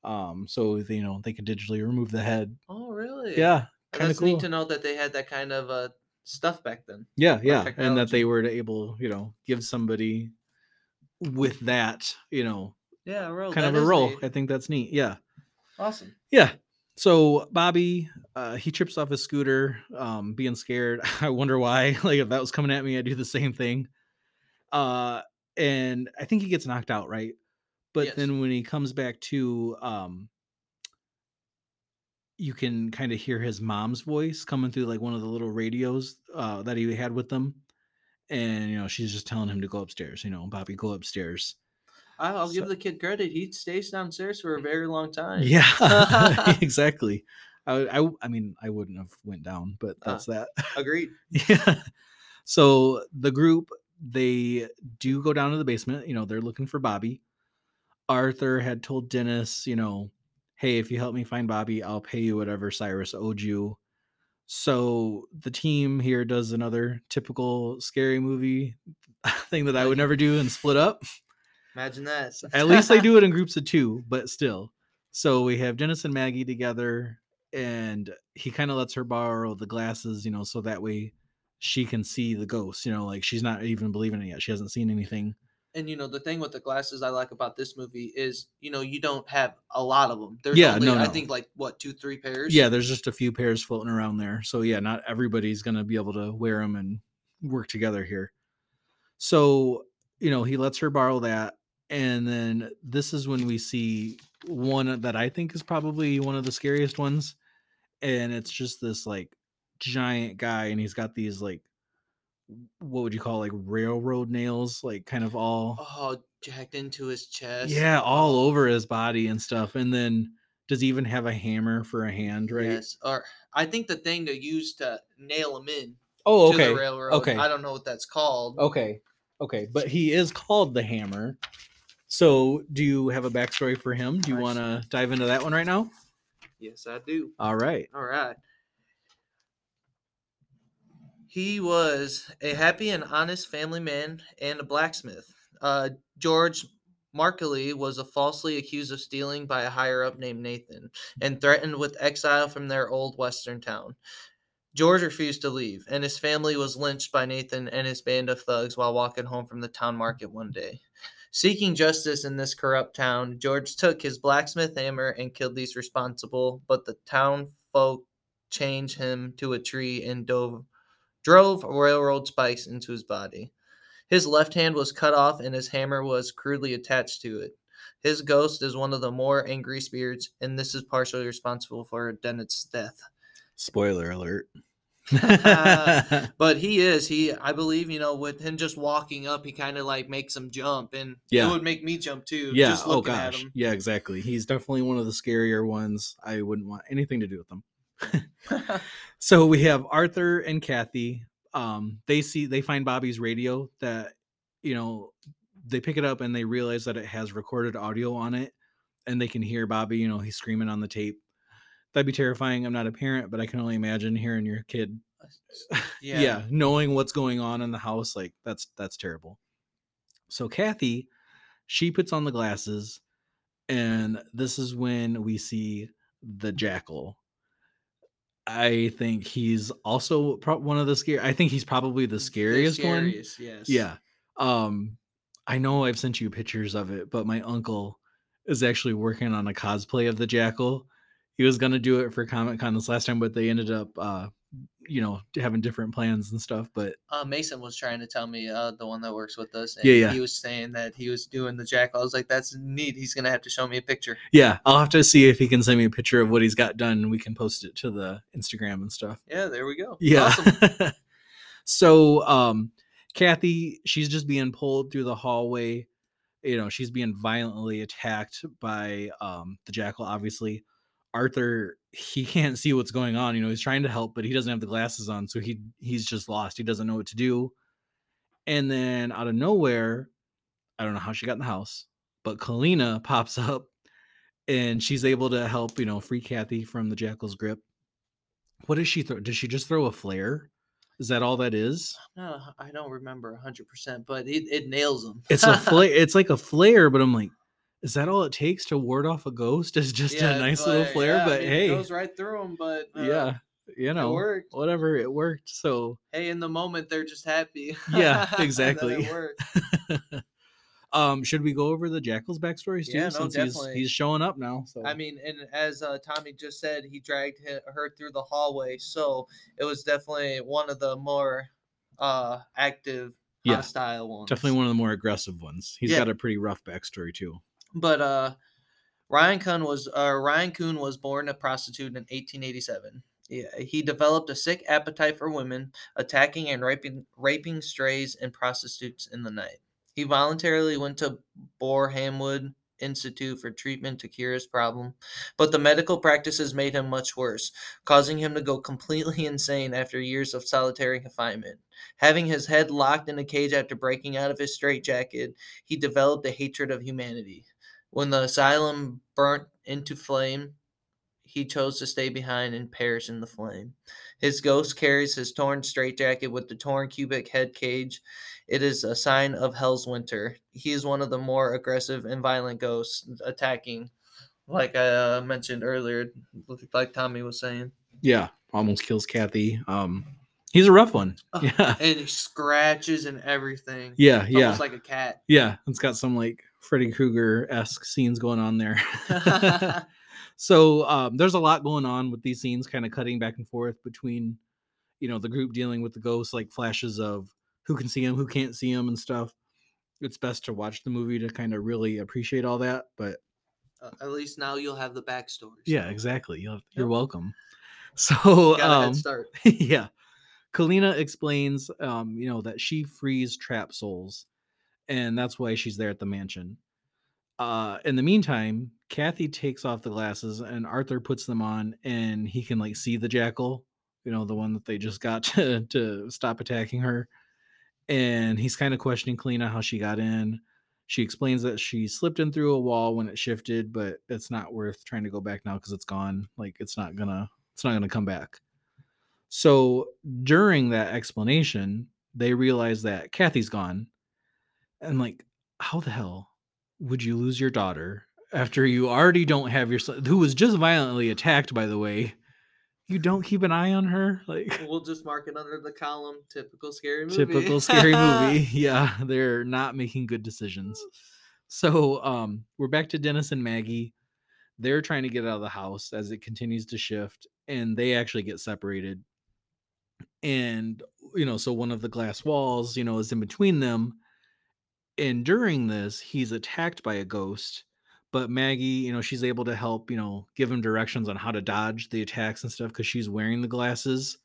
Um, so they, you know they could digitally remove the head. Oh, really? Yeah, kind of That's cool. neat to know that they had that kind of uh, stuff back then. Yeah, yeah, and that they were able, you know, give somebody with that, you know, Yeah, a role. kind of a role. neat. I think that's neat. Yeah. Awesome. Yeah. So Bobby, uh, he trips off his scooter, um, being scared. I wonder why. Like if that was coming at me, I'd do the same thing. Uh, and I think he gets knocked out, right? But Yes. then when he comes back to, um, you can kind of hear his mom's voice coming through like one of the little radios uh, that he had with them, and you know she's just telling him to go upstairs. You know, Bobby, go upstairs. I'll give the kid credit. He stays downstairs for a very long time. Yeah, exactly. I, I, I mean, I wouldn't have went down, but Ah. that's that. Agreed. yeah. So the group they do go down to the basement. You know, they're looking for Bobby. Arthur had told Dennis, you know, hey, if you help me find Bobby, I'll pay you whatever Cyrus owed you. So the team here does another typical scary movie thing that I would never do and split up. Imagine that. At least they do it in groups of two, but still. So we have Dennis and Maggie together, and he kind of lets her borrow the glasses, you know, so that way she can see the ghost. You know, like she's not even believing it yet. She hasn't seen anything. And you know the thing with the glasses I like about this movie is you know you don't have a lot of them. There's Yeah, only, no, I think like what two three pairs. Yeah, there's just a few pairs floating around there. So yeah, not everybody's gonna be able to wear them and work together here. So you know, he lets her borrow that, and then this is when we see one that I think is probably one of the scariest ones, and it's just this like giant guy, and he's got these like what would you call like railroad nails, like kind of all Oh, jacked into his chest. yeah, all over his body and stuff, and then does he even have a hammer for a hand, right? Yes. Or I think the thing to use to nail him in Oh, to okay. the railroad. okay. I don't know what that's called. Okay. Okay. But he is called the Hammer. So do you have a backstory for him? Do you want to dive into that one right now? Yes, I do. All right. All right. He was a happy and honest family man and a blacksmith. Uh, George Markley was a falsely accused of stealing by a higher up named Nathan and threatened with exile from their old western town. George refused to leave, and his family was lynched by Nathan and his band of thugs while walking home from the town market one day. Seeking justice in this corrupt town, George took his blacksmith hammer and killed these responsible, but the town folk chained him to a tree and dove, drove railroad spikes into his body. His left hand was cut off and his hammer was crudely attached to it. His ghost is one of the more angry spirits, and this is partially responsible for Dennis's death. Spoiler alert. But he is, he, I believe, you know, with him just walking up, he kind of like makes him jump, and Yeah. it would make me jump too. yeah. just Oh gosh. him. Yeah. Exactly. He's definitely one of the scarier ones. I wouldn't want anything to do with them. So we have Arthur and Kathy. Um, they see they find Bobby's radio that you know they pick it up and they realize that it has recorded audio on it, and they can hear Bobby. You know, he's screaming on the tape. That'd be terrifying. I'm not a parent, but I can only imagine hearing your kid. yeah. yeah, knowing what's going on in the house, like that's that's terrible. So Kathy, she puts on the glasses, and this is when we see the jackal. I think he's also pro- one of the scary. I think he's probably the scariest, one. scariest, Yes. Yeah. Um, I know I've sent you pictures of it, but my uncle is actually working on a cosplay of the jackal. He was gonna do it for Comic Con this last time, but they ended up uh you know, having different plans and stuff. But Uh, Mason was trying to tell me, uh, the one that works with us. And Yeah, yeah. He was saying that he was doing the jackal. I was like, that's neat. He's gonna have to show me a picture. yeah, I'll have to see if he can send me a picture of what he's got done and we can post it to the Instagram and stuff. Yeah, there we go. Yeah. Awesome. so um Kathy, she's just being pulled through the hallway. You know, she's being violently attacked by um the jackal, obviously. Arthur, he can't see what's going on. You know, he's trying to help, but he doesn't have the glasses on, so he he's just lost. He doesn't know what to do. And then out of nowhere, I don't know how she got in the house, but Kalina pops up and she's able to help, you know, free Kathy from the jackal's grip. What does she throw? Does she just throw a flare? Is that all that is? No, I don't remember 100%, but it, it nails him. It's a flare. It's like a flare, but I'm like, is that all it takes to ward off a ghost? Is just Yeah, a nice little flare? yeah, I but mean, hey, it goes right through him. But uh, yeah, you know, worked. whatever, it worked. So Hey, in the moment, they're just happy. Yeah, exactly. um, should we go over the jackal's backstories too? Yeah, no, since he's definitely. he's showing up now. So I mean, and as uh, Tommy just said, he dragged her through the hallway, so it was definitely one of the more uh, active, Yeah, hostile ones. definitely one of the more aggressive ones. He's Yeah. got a pretty rough backstory too. But uh, Ryan Kuhn was uh, Ryan Kuhn was born a prostitute in 1887. Yeah, he developed a sick appetite for women, attacking and raping raping strays and prostitutes in the night. He voluntarily went to Borehamwood Institute for treatment to cure his problem, but the medical practices made him much worse, causing him to go completely insane after years of solitary confinement. Having his head locked in a cage after breaking out of his straitjacket, he developed a hatred of humanity. When the asylum burnt into flame, he chose to stay behind and perish in the flame. His ghost carries his torn straitjacket with the torn cubic head cage. It is a sign of hell's winter. He is one of the more aggressive and violent ghosts attacking, like I uh, mentioned earlier, like Tommy was saying. Yeah, almost kills Kathy. Um, he's a rough one. Oh, Yeah, And he scratches and everything. yeah, yeah, Almost like a cat. yeah. It's got some like Freddy Krueger esque scenes going on there. so um, there's a lot going on with these scenes, kind of cutting back and forth between, you know, the group dealing with the ghosts, like flashes of who can see him, who can't see him, and stuff. It's best to watch the movie to kind of really appreciate all that. But Uh, at least now you'll have the backstory. yeah, exactly. You're, you're Yep. welcome. So Got a um, head start. yeah. Kalina explains, um, you know, that she frees trap souls, and that's why she's there at the mansion. Uh, in the meantime, Kathy takes off the glasses, and Arthur puts them on, and he can like see the jackal, you know, the one that they just got to to stop attacking her. And he's kind of questioning Kalina how she got in. She explains that she slipped in through a wall when it shifted, but it's not worth trying to go back now because it's gone. Like it's not gonna, it's not gonna come back. So during that explanation, they realize that Kathy's gone. And like, how the hell would you lose your daughter after you already don't have your son, who was just violently attacked, by the way? You don't keep an eye on her? Like, We'll just mark it under the column. Typical scary movie. typical scary movie. Yeah, they're not making good decisions. So um, we're back to Dennis and Maggie. They're trying to get out of the house as it continues to shift, and they actually get separated. And you know, so one of the glass walls, you know, is in between them. And during this, he's attacked by a ghost. But Maggie, you know, she's able to help, you know, give him directions on how to dodge the attacks and stuff because she's wearing the glasses.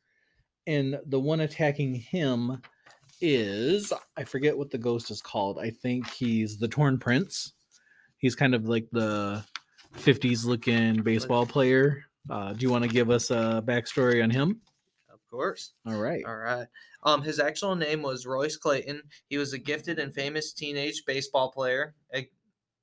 And the one attacking him is I forget what the ghost is called. I think he's the Torn Prince. He's kind of like the 50s looking baseball player. Uh, do you want to give us a backstory on him? Of course. All right. All right. Um, his actual name was Royce Clayton. He was a gifted and famous teenage baseball player, a-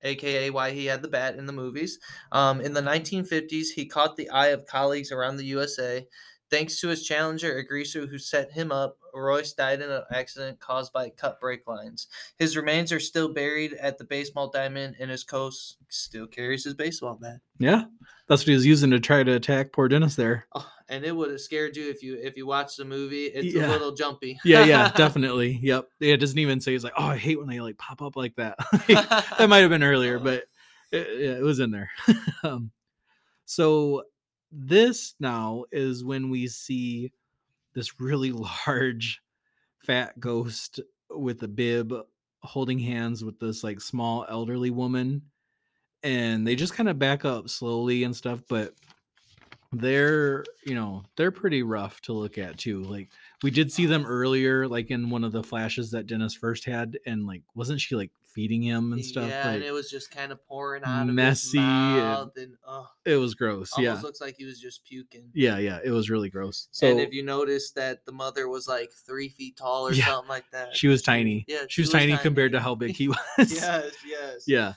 aka why he had the bat in the movies. Um, in the 1950s, he caught the eye of colleagues around the USA. Thanks to his challenger, a who set him up, Royce died in an accident caused by cut brake lines. His remains are still buried at the baseball diamond, and his coach still carries his baseball bat. Yeah. That's what he was using to try to attack poor Dennis there. Oh, and it would have scared you if you if you watched the movie. It's Yeah. a little jumpy. Yeah, yeah, definitely. Yep. Yeah, it doesn't even say he's like, oh, I hate when they like pop up like that. that might have been earlier, but it, yeah, it was in there. um, so this now is when we see this really large, fat ghost with a bib holding hands with this like small elderly woman and they just kind of back up slowly and stuff but they're you know they're pretty rough to look at too like we did see them earlier like in one of the flashes that dennis first had and like wasn't she like feeding him and stuff Yeah, like and it was just kind of pouring out messy of and- his mouth, and, oh, it was gross almost yeah looks like he was just puking. yeah yeah it was really gross so and if you notice that the mother was like three feet tall or Yeah, something like that. she was tiny Yeah, she was tiny, compared to how big he was yes, yes. yeah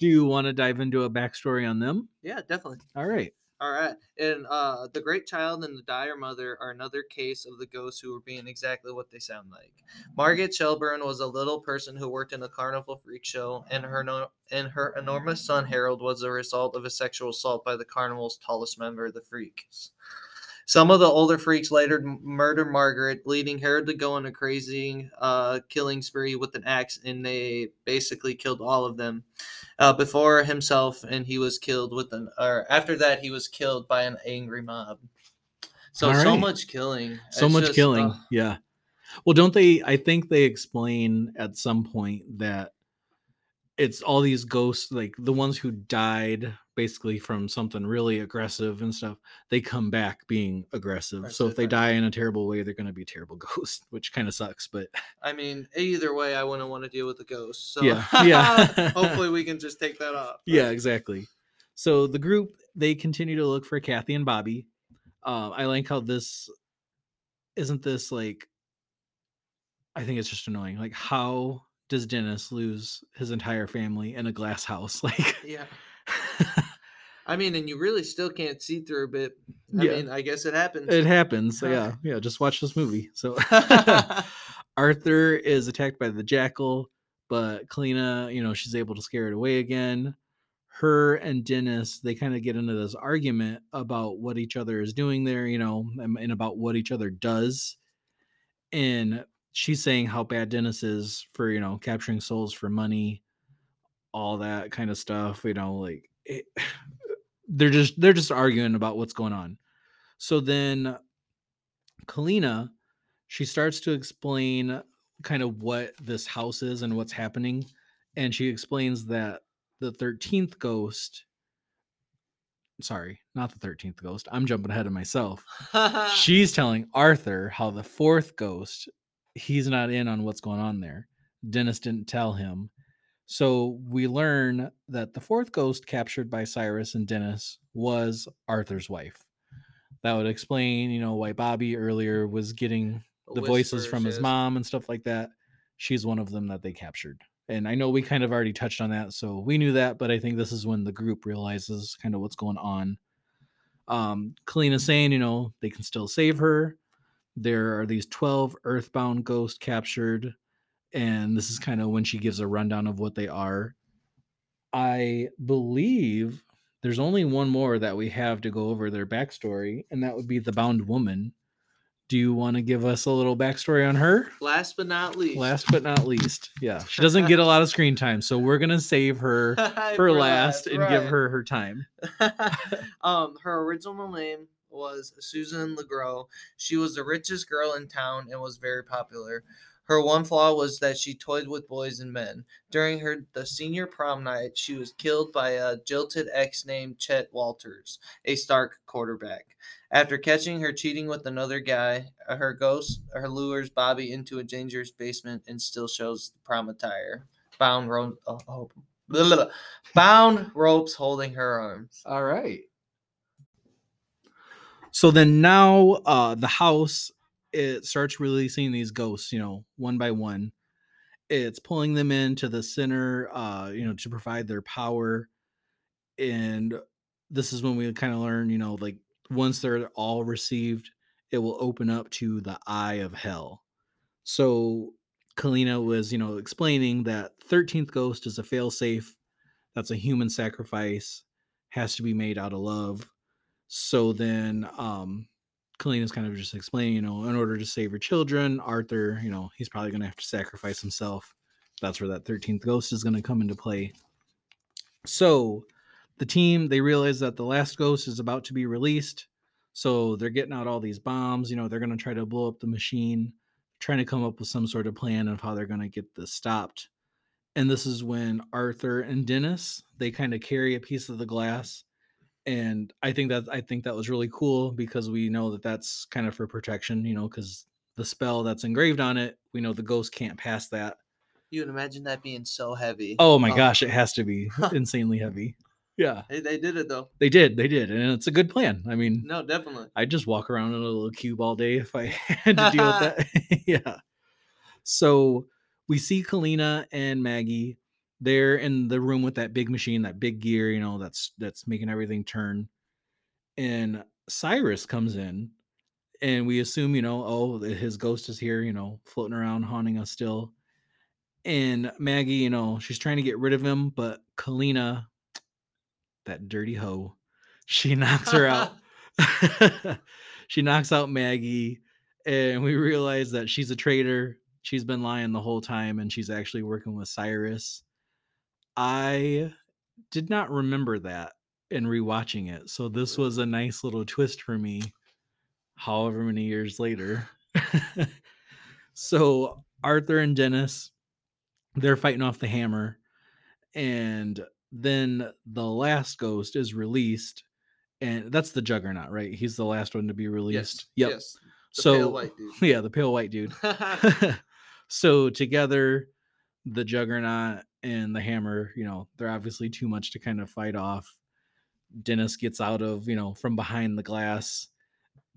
do you want to dive into a backstory on them Yeah, definitely. all right All right. And uh the great child and the dire mother are another case of the ghosts who were being exactly what they sound like. Margaret Shelburne was a little person who worked in a carnival freak show, and her no- and her enormous son Harold was the result of a sexual assault by the carnival's tallest member, the freaks. Some of the older freaks later m- murdered Margaret, leading Harold to go on a crazy uh, killing spree with an axe, and they basically killed all of them uh, before himself, and he was killed with an. Or after that, he was killed by an angry mob. So All so much killing. so It's much just, killing uh, yeah well don't they i think they explain at some point that it's all these ghosts like the ones who died basically from something really aggressive and stuff they come back being aggressive so if they right. die in a terrible way they're going to be terrible ghosts which kind of sucks but I mean, either way, I wouldn't want to deal with the ghost. So Yeah, yeah. hopefully, we can just take that off. yeah exactly so the group they continue to look for kathy and bobby um, i like how this isn't this like i think it's just annoying like how does dennis lose his entire family in a glass house like Yeah. I mean, and you really still can't see through a bit. I Yeah. mean, I guess it happens. it happens so yeah yeah just watch this movie so arthur is attacked by the jackal but kalina you know she's able to scare it away again her and dennis they kind of get into this argument about what each other is doing there you know and, and about what each other does and she's saying how bad dennis is for you know capturing souls for money all that kind of stuff you know like it, they're just they're just arguing about what's going on. So then kalina she starts to explain kind of what this house is and what's happening and she explains that the 13th ghost sorry not the 13th ghost i'm jumping ahead of myself. She's telling arthur how the fourth ghost he's not in on what's going on there dennis didn't tell him so we learn that the fourth ghost captured by cyrus and dennis was arthur's wife that would explain you know why bobby earlier was getting the voices from his yes. mom and stuff like that. She's one of them that they captured. And I know we kind of already touched on that, so we knew that, but I think this is when the group realizes kind of what's going on. Um, Kalina saying, you know, they can still save her. There are these 12 earthbound ghosts captured, and this is kind of when she gives a rundown of what they are. I believe there's only one more that we have to go over their backstory, and that would be the bound woman. Do you want to give us a little backstory on her? Last but not least. Last but not least, yeah, she doesn't get a lot of screen time, so we're gonna save her for, last, and give her her time. um, her original name was Susan LeGrow. She was the richest girl in town and was very popular. Her one flaw was that she toyed with boys and men. During her the senior prom night, she was killed by a jilted ex named Chet Walters, a Stark quarterback. After catching her cheating with another guy, her ghost her lures Bobby into a dangerous basement and still shows the prom attire. Bound ro- oh, oh, bound ropes holding her arms. All right. So then now uh the house it starts releasing these ghosts, you know, one by one. It's pulling them into the center uh, you know, to provide their power. And this is when we kind of learn, you know, like once they're all received, it will open up to the eye of hell. So Kalina was, you know, explaining that 13th ghost is a failsafe. That's a human sacrifice, has to be made out of love. So then um Kalina is kind of just explaining, you know, in order to save her children, Arthur, you know, he's probably gonna have to sacrifice himself. That's where that 13th ghost is gonna come into play. So the team they realize that the last ghost is about to be released. So they're getting out all these bombs. You know, they're to try to blow up the machine, trying to come up with some sort of plan of how they're to get this stopped. And this is when Arthur and Dennis they kind of carry a piece of the glass, and I think that I think that was really cool because we know that that's kind of for protection. You know, because the spell that's engraved on it, we know the ghost can't pass that. You would imagine that being so heavy. Oh my um, gosh, it has to be insanely heavy. Yeah, They, they did it though. they did, they did, and it's a good plan. I mean, No, definitely. I'd just walk around in a little cube all day if I had to deal with that. yeah. So we see Kalina and Maggie. They're in the room with that big machine, that big gear, you know, that's that's making everything turn. And Cyrus comes in, and we assume, you know, oh, his ghost is here, you know, floating around, haunting us still. And Maggie, you know, she's trying to get rid of him, but Kalina, that dirty hoe, she knocks her out. she knocks out Maggie, and we realize that she's a traitor. She's been lying the whole time, and she's actually working with Cyrus. I did not remember that in rewatching it, so this was a nice little twist for me. However many years later, so Arthur and Dennis, they're fighting off the hammer, and then the last ghost is released and that's the juggernaut right he's the last one to be released yep Yes. The so pale white dude. yeah the pale white dude so together the juggernaut and the hammer you know they're obviously too much to kind of fight off dennis gets out of you know from behind the glass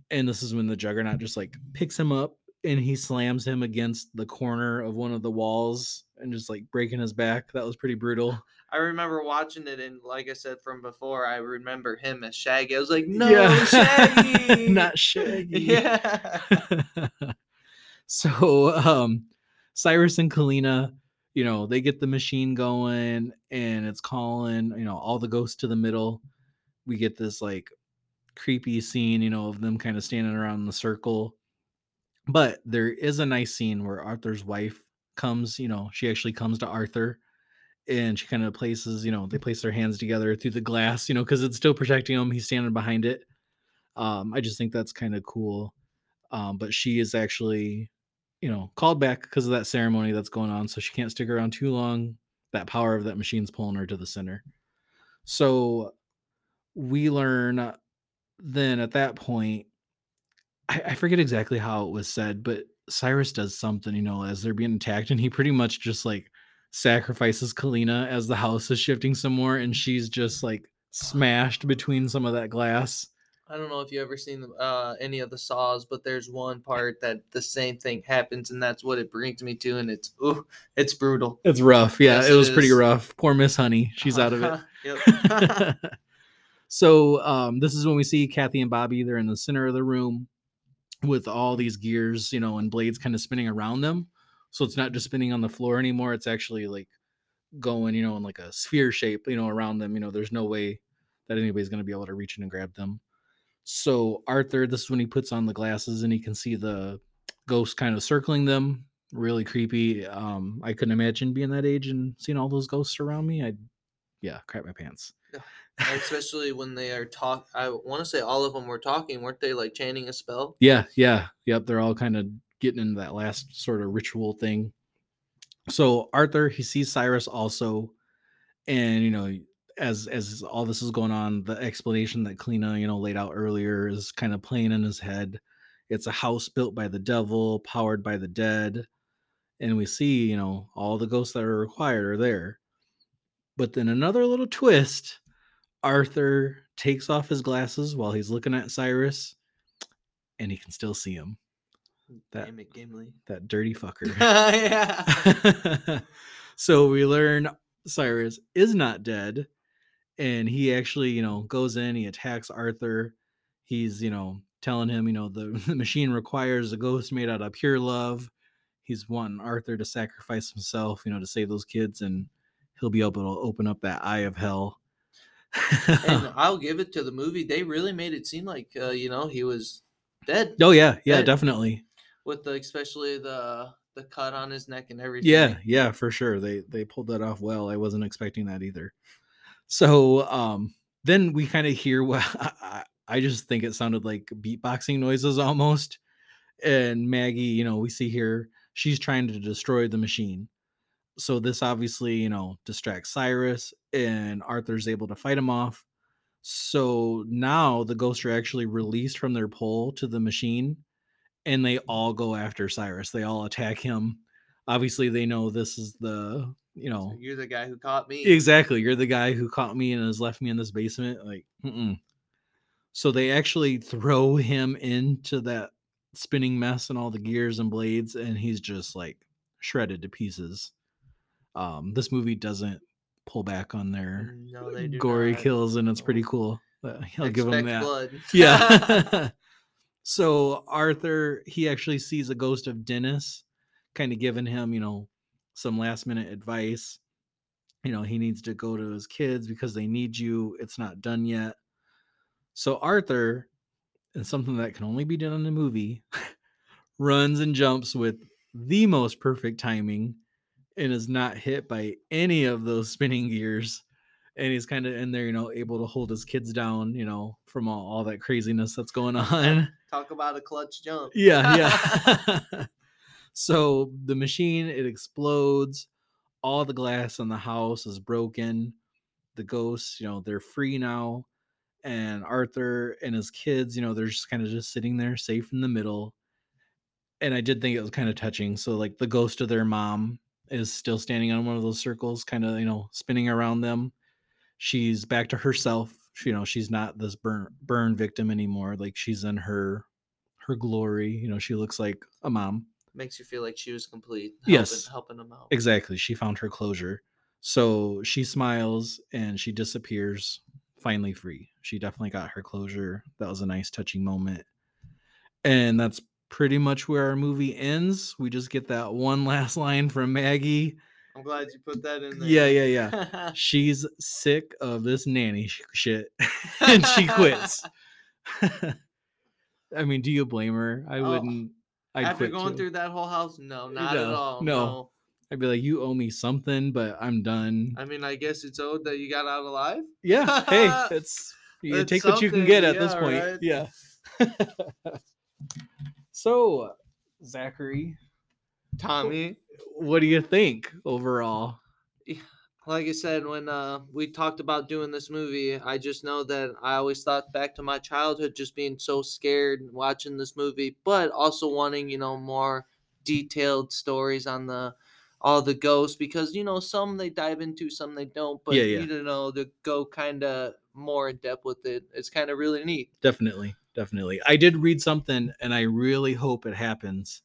and this is when the juggernaut just like picks him up and he slams him against the corner of one of the walls and just like breaking his back that was pretty brutal I remember watching it, and like I said from before, I remember him as Shaggy. I was like, no, Yeah. Shaggy, not shaggy Yeah. so um Cyrus and Kalina, you know, they get the machine going and it's calling, you know, all the ghosts to the middle. We get this like creepy scene, you know, of them kind of standing around in the circle. But there is a nice scene where Arthur's wife comes, you know, she actually comes to Arthur and she kind of places, you know, they place their hands together through the glass, you know, because it's still protecting him. He's standing behind it. Um, I just think that's kind of cool. Um, but she is actually, you know, called back because of that ceremony that's going on. So she can't stick around too long. That power of that machine's pulling her to the center. So we learn then at that point, I, I forget exactly how it was said, but Cyrus does something, you know, as they're being attacked, and he pretty much just like sacrifices Kalina as the house is shifting some more, and she's just like smashed between some of that glass. I don't know if you ever seen uh, any of the saws, but there's one part that the same thing happens, and that's what it brings me to, and it's ooh, it's brutal. It's rough. Yeah, Yes, it it was pretty rough. Poor Miss Honey. She's out of it. So um, this is when we see Kathy and Bobby. They're in the center of the room with all these gears, you know, and blades kind of spinning around them. So it's not just spinning on the floor anymore. It's actually like going, you know, in like a sphere shape, you know, around them. You know, there's no way that anybody's going to be able to reach in and grab them. So Arthur, this is when he puts on the glasses and he can see the ghost kind of circling them. Really creepy. Um, I couldn't imagine being that age and seeing all those ghosts around me. I'd, yeah, crap my pants. Especially when they are talk. I want to say all of them were talking, weren't they? Like chanting a spell. Yeah, yeah, yep. They're all kind of getting into that last sort of ritual thing. So Arthur, he sees Cyrus also, and you know, as as all this is going on, the explanation that Kalina, you know, laid out earlier is kind of playing in his head. It's a house built by the devil, powered by the dead, and we see, you know, all the ghosts that are required are there. But then another little twist Arthur takes off his glasses while he's looking at Cyrus, and he can still see him. That- Damn it, Gimli. That dirty fucker. yeah. so we learn Cyrus is not dead, and he actually, you know, goes in, he attacks Arthur. He's, you know, telling him, you know, the, the machine requires a ghost made out of pure love. He's wanting Arthur to sacrifice himself, you know, to save those kids, and he'll be able to open up that eye of hell. and I'll give it to the movie. They really made it seem like uh, you know he was dead. oh yeah, yeah, Dead. definitely. with the especially the the cut on his neck and everything. Yeah, yeah, for sure. They they pulled that off well. I wasn't expecting that either. So um then we kind of hear what I, I just think it sounded like beatboxing noises almost. And Maggie, you know, we see here she's trying to destroy the machine. So this obviously, you know, distracts Cyrus and Arthur's able to fight him off. So now the ghosts are actually released from their pole to the machine and they all go after Cyrus. They all attack him. Obviously, they know this is the, you know, So you're the guy who caught me. Exactly. You're the guy who caught me and has left me in this basement. Like, mm-mm. so they actually throw him into that spinning mess and all the gears and blades, and he's just like shredded to pieces. Um, this movie doesn't pull back on their No, gory not. kills, and it's pretty cool. Uh, I'll give him that. blood. Yeah. so Arthur, he actually sees a ghost of Dennis, kind of giving him, you know, some last minute advice. You know, he needs to go to his kids because they need you. It's not done yet. So Arthur, and something that can only be done in a movie, runs and jumps with the most perfect timing and is not hit by any of those spinning gears and he's kind of in there, you know, able to hold his kids down, you know, from all, all that craziness that's going on. Talk about a clutch jump. yeah, yeah. So the machine it explodes. All the glass in the house is broken. The ghosts, you know, they're free now. And Arthur and his kids, you know, they're just kind of just sitting there safe in the middle. And I did think it was kind of touching. So like the ghost of their mom is still standing on one of those circles, kind of, you know, spinning around them. She's back to herself. She- You know, she's not this burn burn victim anymore. Like she's in her her glory. You know, she looks like a mom. Makes you feel like she was complete. Yes. Helping, them out. Exactly. She found her closure. So she smiles and she disappears, finally free. She definitely got her closure. That was a nice touching moment. And that's pretty much where our movie ends. We just get that one last line from Maggie. I'm glad you put that in there. Yeah, yeah, yeah. She's sick of this nanny sh- shit and she quits. I mean, do you blame her? I Oh, wouldn't. I'd After going too. through that whole house, no, not at No, all. no. No. I'd be like, you owe me something, but I'm done. I mean, I guess it's owed that you got out alive. Yeah. Hey, it's you That's take what you can get at this point. right? Yeah. so, Zachary, Tommy, what do you think overall? Like I said, when uh, we talked about doing this movie, I just know that I always thought back to my childhood, just being so scared watching this movie, but also wanting, you know, more detailed stories on the all the ghosts because you know some they dive into, some they don't. But Yeah, yeah. you know, to go kind of more in depth with it, it's kind of really neat. Definitely, definitely. I did read something, and I really hope it happens.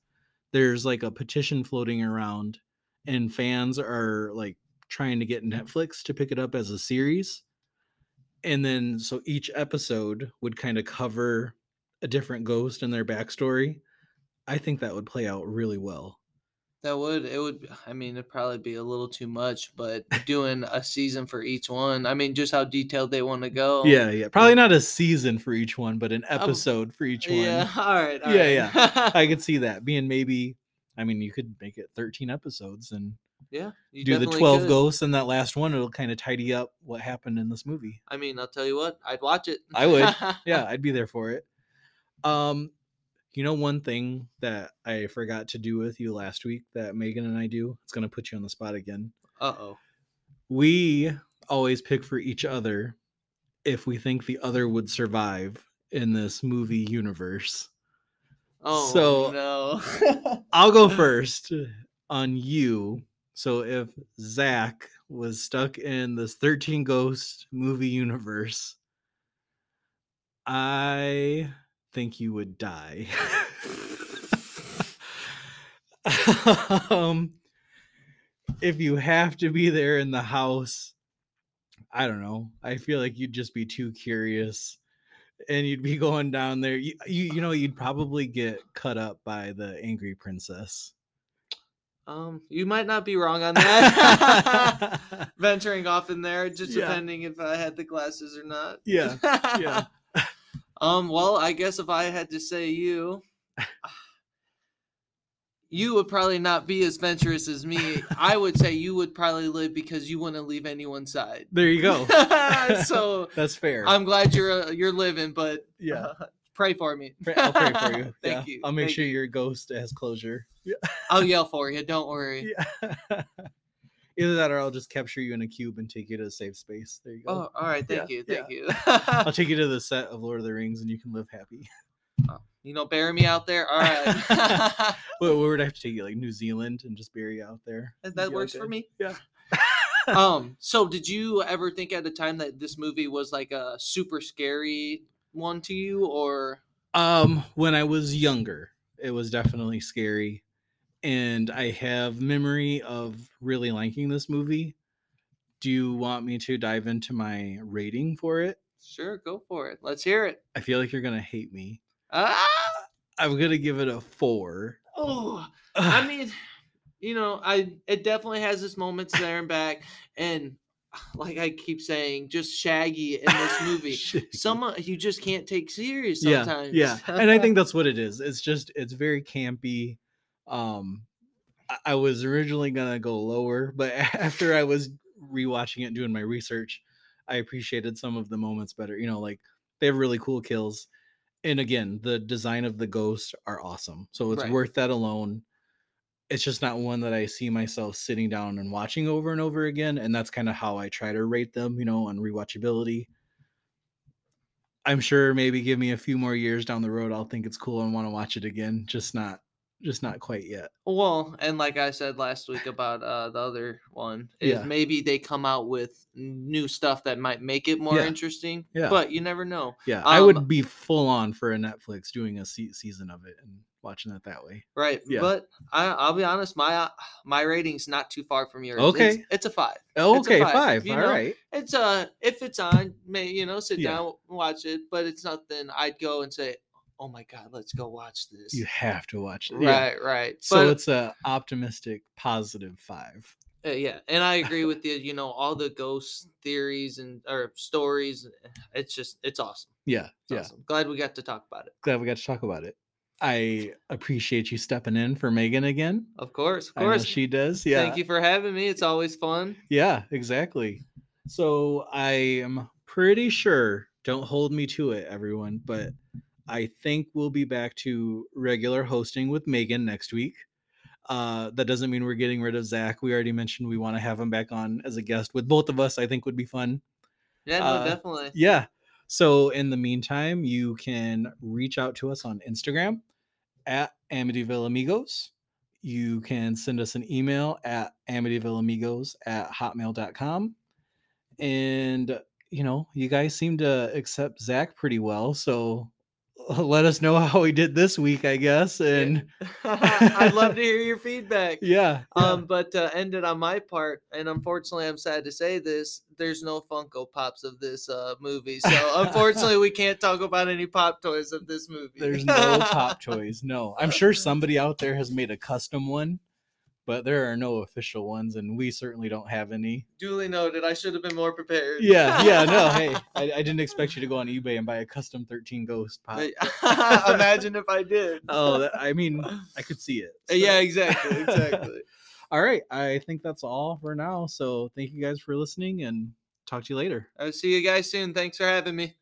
There's like a petition floating around, and fans are like trying to get Netflix to pick it up as a series. And then, so each episode would kind of cover a different ghost and their backstory. I think that would play out really well. That would it would I mean it'd probably be a little too much, but doing a season for each one, I mean just how detailed they want to go. Yeah, yeah. Probably not a season for each one, but an um, episode for each one. Yeah, all right. all Yeah, right. I could see that being maybe. I mean, you could make it 13 episodes and yeah, you do the 12 could. ghosts and that last one it'll kind of tidy up what happened in this movie I mean, I'll tell you what, I'd watch it. I would. yeah i'd be there for it um you know one thing that i forgot to do with you last week that megan and i do it's going to put you on the spot again Uh oh. we always pick for each other if we think the other would survive in this movie universe Oh So- no. i'll go first on you so if zach was stuck in this 13 ghost movie universe i think you would die. Um if you have to be there in the house i don't know. I feel like you'd just be too curious and you'd be going down there. You, you, you know you'd probably get cut up by the angry princess um, you might not be wrong on that. Venturing off in there, just Yeah. depending if I had the glasses or not. Yeah, yeah. um. Well, I guess if I had to say you, you would probably not be as venturous as me. I would say you would probably live because you wouldn't leave anyone's side. There you go. so That's fair. I'm glad you're uh, you're living, but yeah. Pray for me. I'll pray for you. Thank Yeah. you. I'll make Thank sure you. your ghost has closure. I'll yell for you. Don't worry. Yeah. Either that or I'll just capture you in a cube and take you to a safe space. There you go. Oh, all right. Thank Yeah, you. Thank you. I'll take you to the set of Lord of the Rings and you can live happy. you know, bury me out there. All right. Well, where would I have to take you? Like New Zealand and just bury you out there? That be works for me. Yeah. um. So, did you ever think at the time that this movie was like a super scary one to you, or Um, when I was younger, it was definitely scary, and I have memory of really liking this movie. Do you want me to dive into my rating for it? sure, go for it. Let's hear it. I feel like you're gonna hate me. Ah. I'm gonna give it a four. Oh. I mean, you know, I it definitely has its moments there and back, and like I keep saying, just Shaggy in this movie. Some uh, you just can't take serious yeah, sometimes. yeah, and I think that's what it is. It's just it's very campy. Um, I, I was originally gonna go lower, but after I was rewatching it and doing my research, I appreciated some of the moments better. You know, like they have really cool kills, and again, the design of the ghosts are awesome. So it's Right. worth that alone. It's just not one that I see myself sitting down and watching over and over again, and that's kind of how I try to rate them. You know, on rewatchability. I'm sure maybe give me a few more years down the road, I'll think it's cool and want to watch it again. Just not, just not quite yet. Well, and like I said last week about uh, the other one, is Yeah. maybe they come out with new stuff that might make it more Yeah. interesting. Yeah. But you never know. Yeah, I would Um, be full on for a Netflix doing a se- season of it and watching it that way. Right. Yeah. But I, I'll be honest, my uh, my rating's not too far from yours. Okay. It's, it's a five. Oh, It's a okay, five, five. you All know? right. It's uh if it's on, may you know, sit Yeah. down, watch it, but it's nothing I'd go and say, Oh my god, let's go watch this. You have to watch it. Yeah. Right, right. So But, it's a optimistic, positive five. uh, yeah, and I agree with you, you know, all the ghost theories and or stories, it's just it's awesome. Yeah, It's yeah. awesome. Glad we got to talk about it. Glad we got to talk about it. I appreciate you stepping in for Megan again. Of course, of course. she does. Yeah. Thank you for having me. It's always fun. Yeah, exactly. So I am pretty sure, don't hold me to it, everyone, but I think we'll be back to regular hosting with Megan next week. Uh, that doesn't mean we're getting rid of Zach. We already mentioned we want to have him back on as a guest with both of us. I think would be fun. Yeah, no, Uh, definitely. Yeah. So in the meantime, you can reach out to us on Instagram at Amityville Amigos. You can send us an email at amityvilleamigos at hotmail.com. And, you know, you guys seem to accept Zach pretty well. So let us know how we did this week, I guess. And I'd love to hear your feedback. yeah. yeah. Um, but uh, ended on my part, and unfortunately, I'm sad to say this: there's no Funko Pops of this uh, movie, so unfortunately, we can't talk about any pop toys of this movie. There's no pop toys. No. I'm sure somebody out there has made a custom one, but there are no official ones, and we certainly don't have any. Duly noted. I should have been more prepared. Yeah, yeah, no, hey, I, I didn't expect you to go on eBay and buy a custom 13 Ghost pop. Imagine if I did. Oh, that, I mean, I could see it. so. yeah, exactly, exactly. All right, I think that's all for now. So thank you guys for listening, and talk to you later. I'll see you guys soon. Thanks for having me.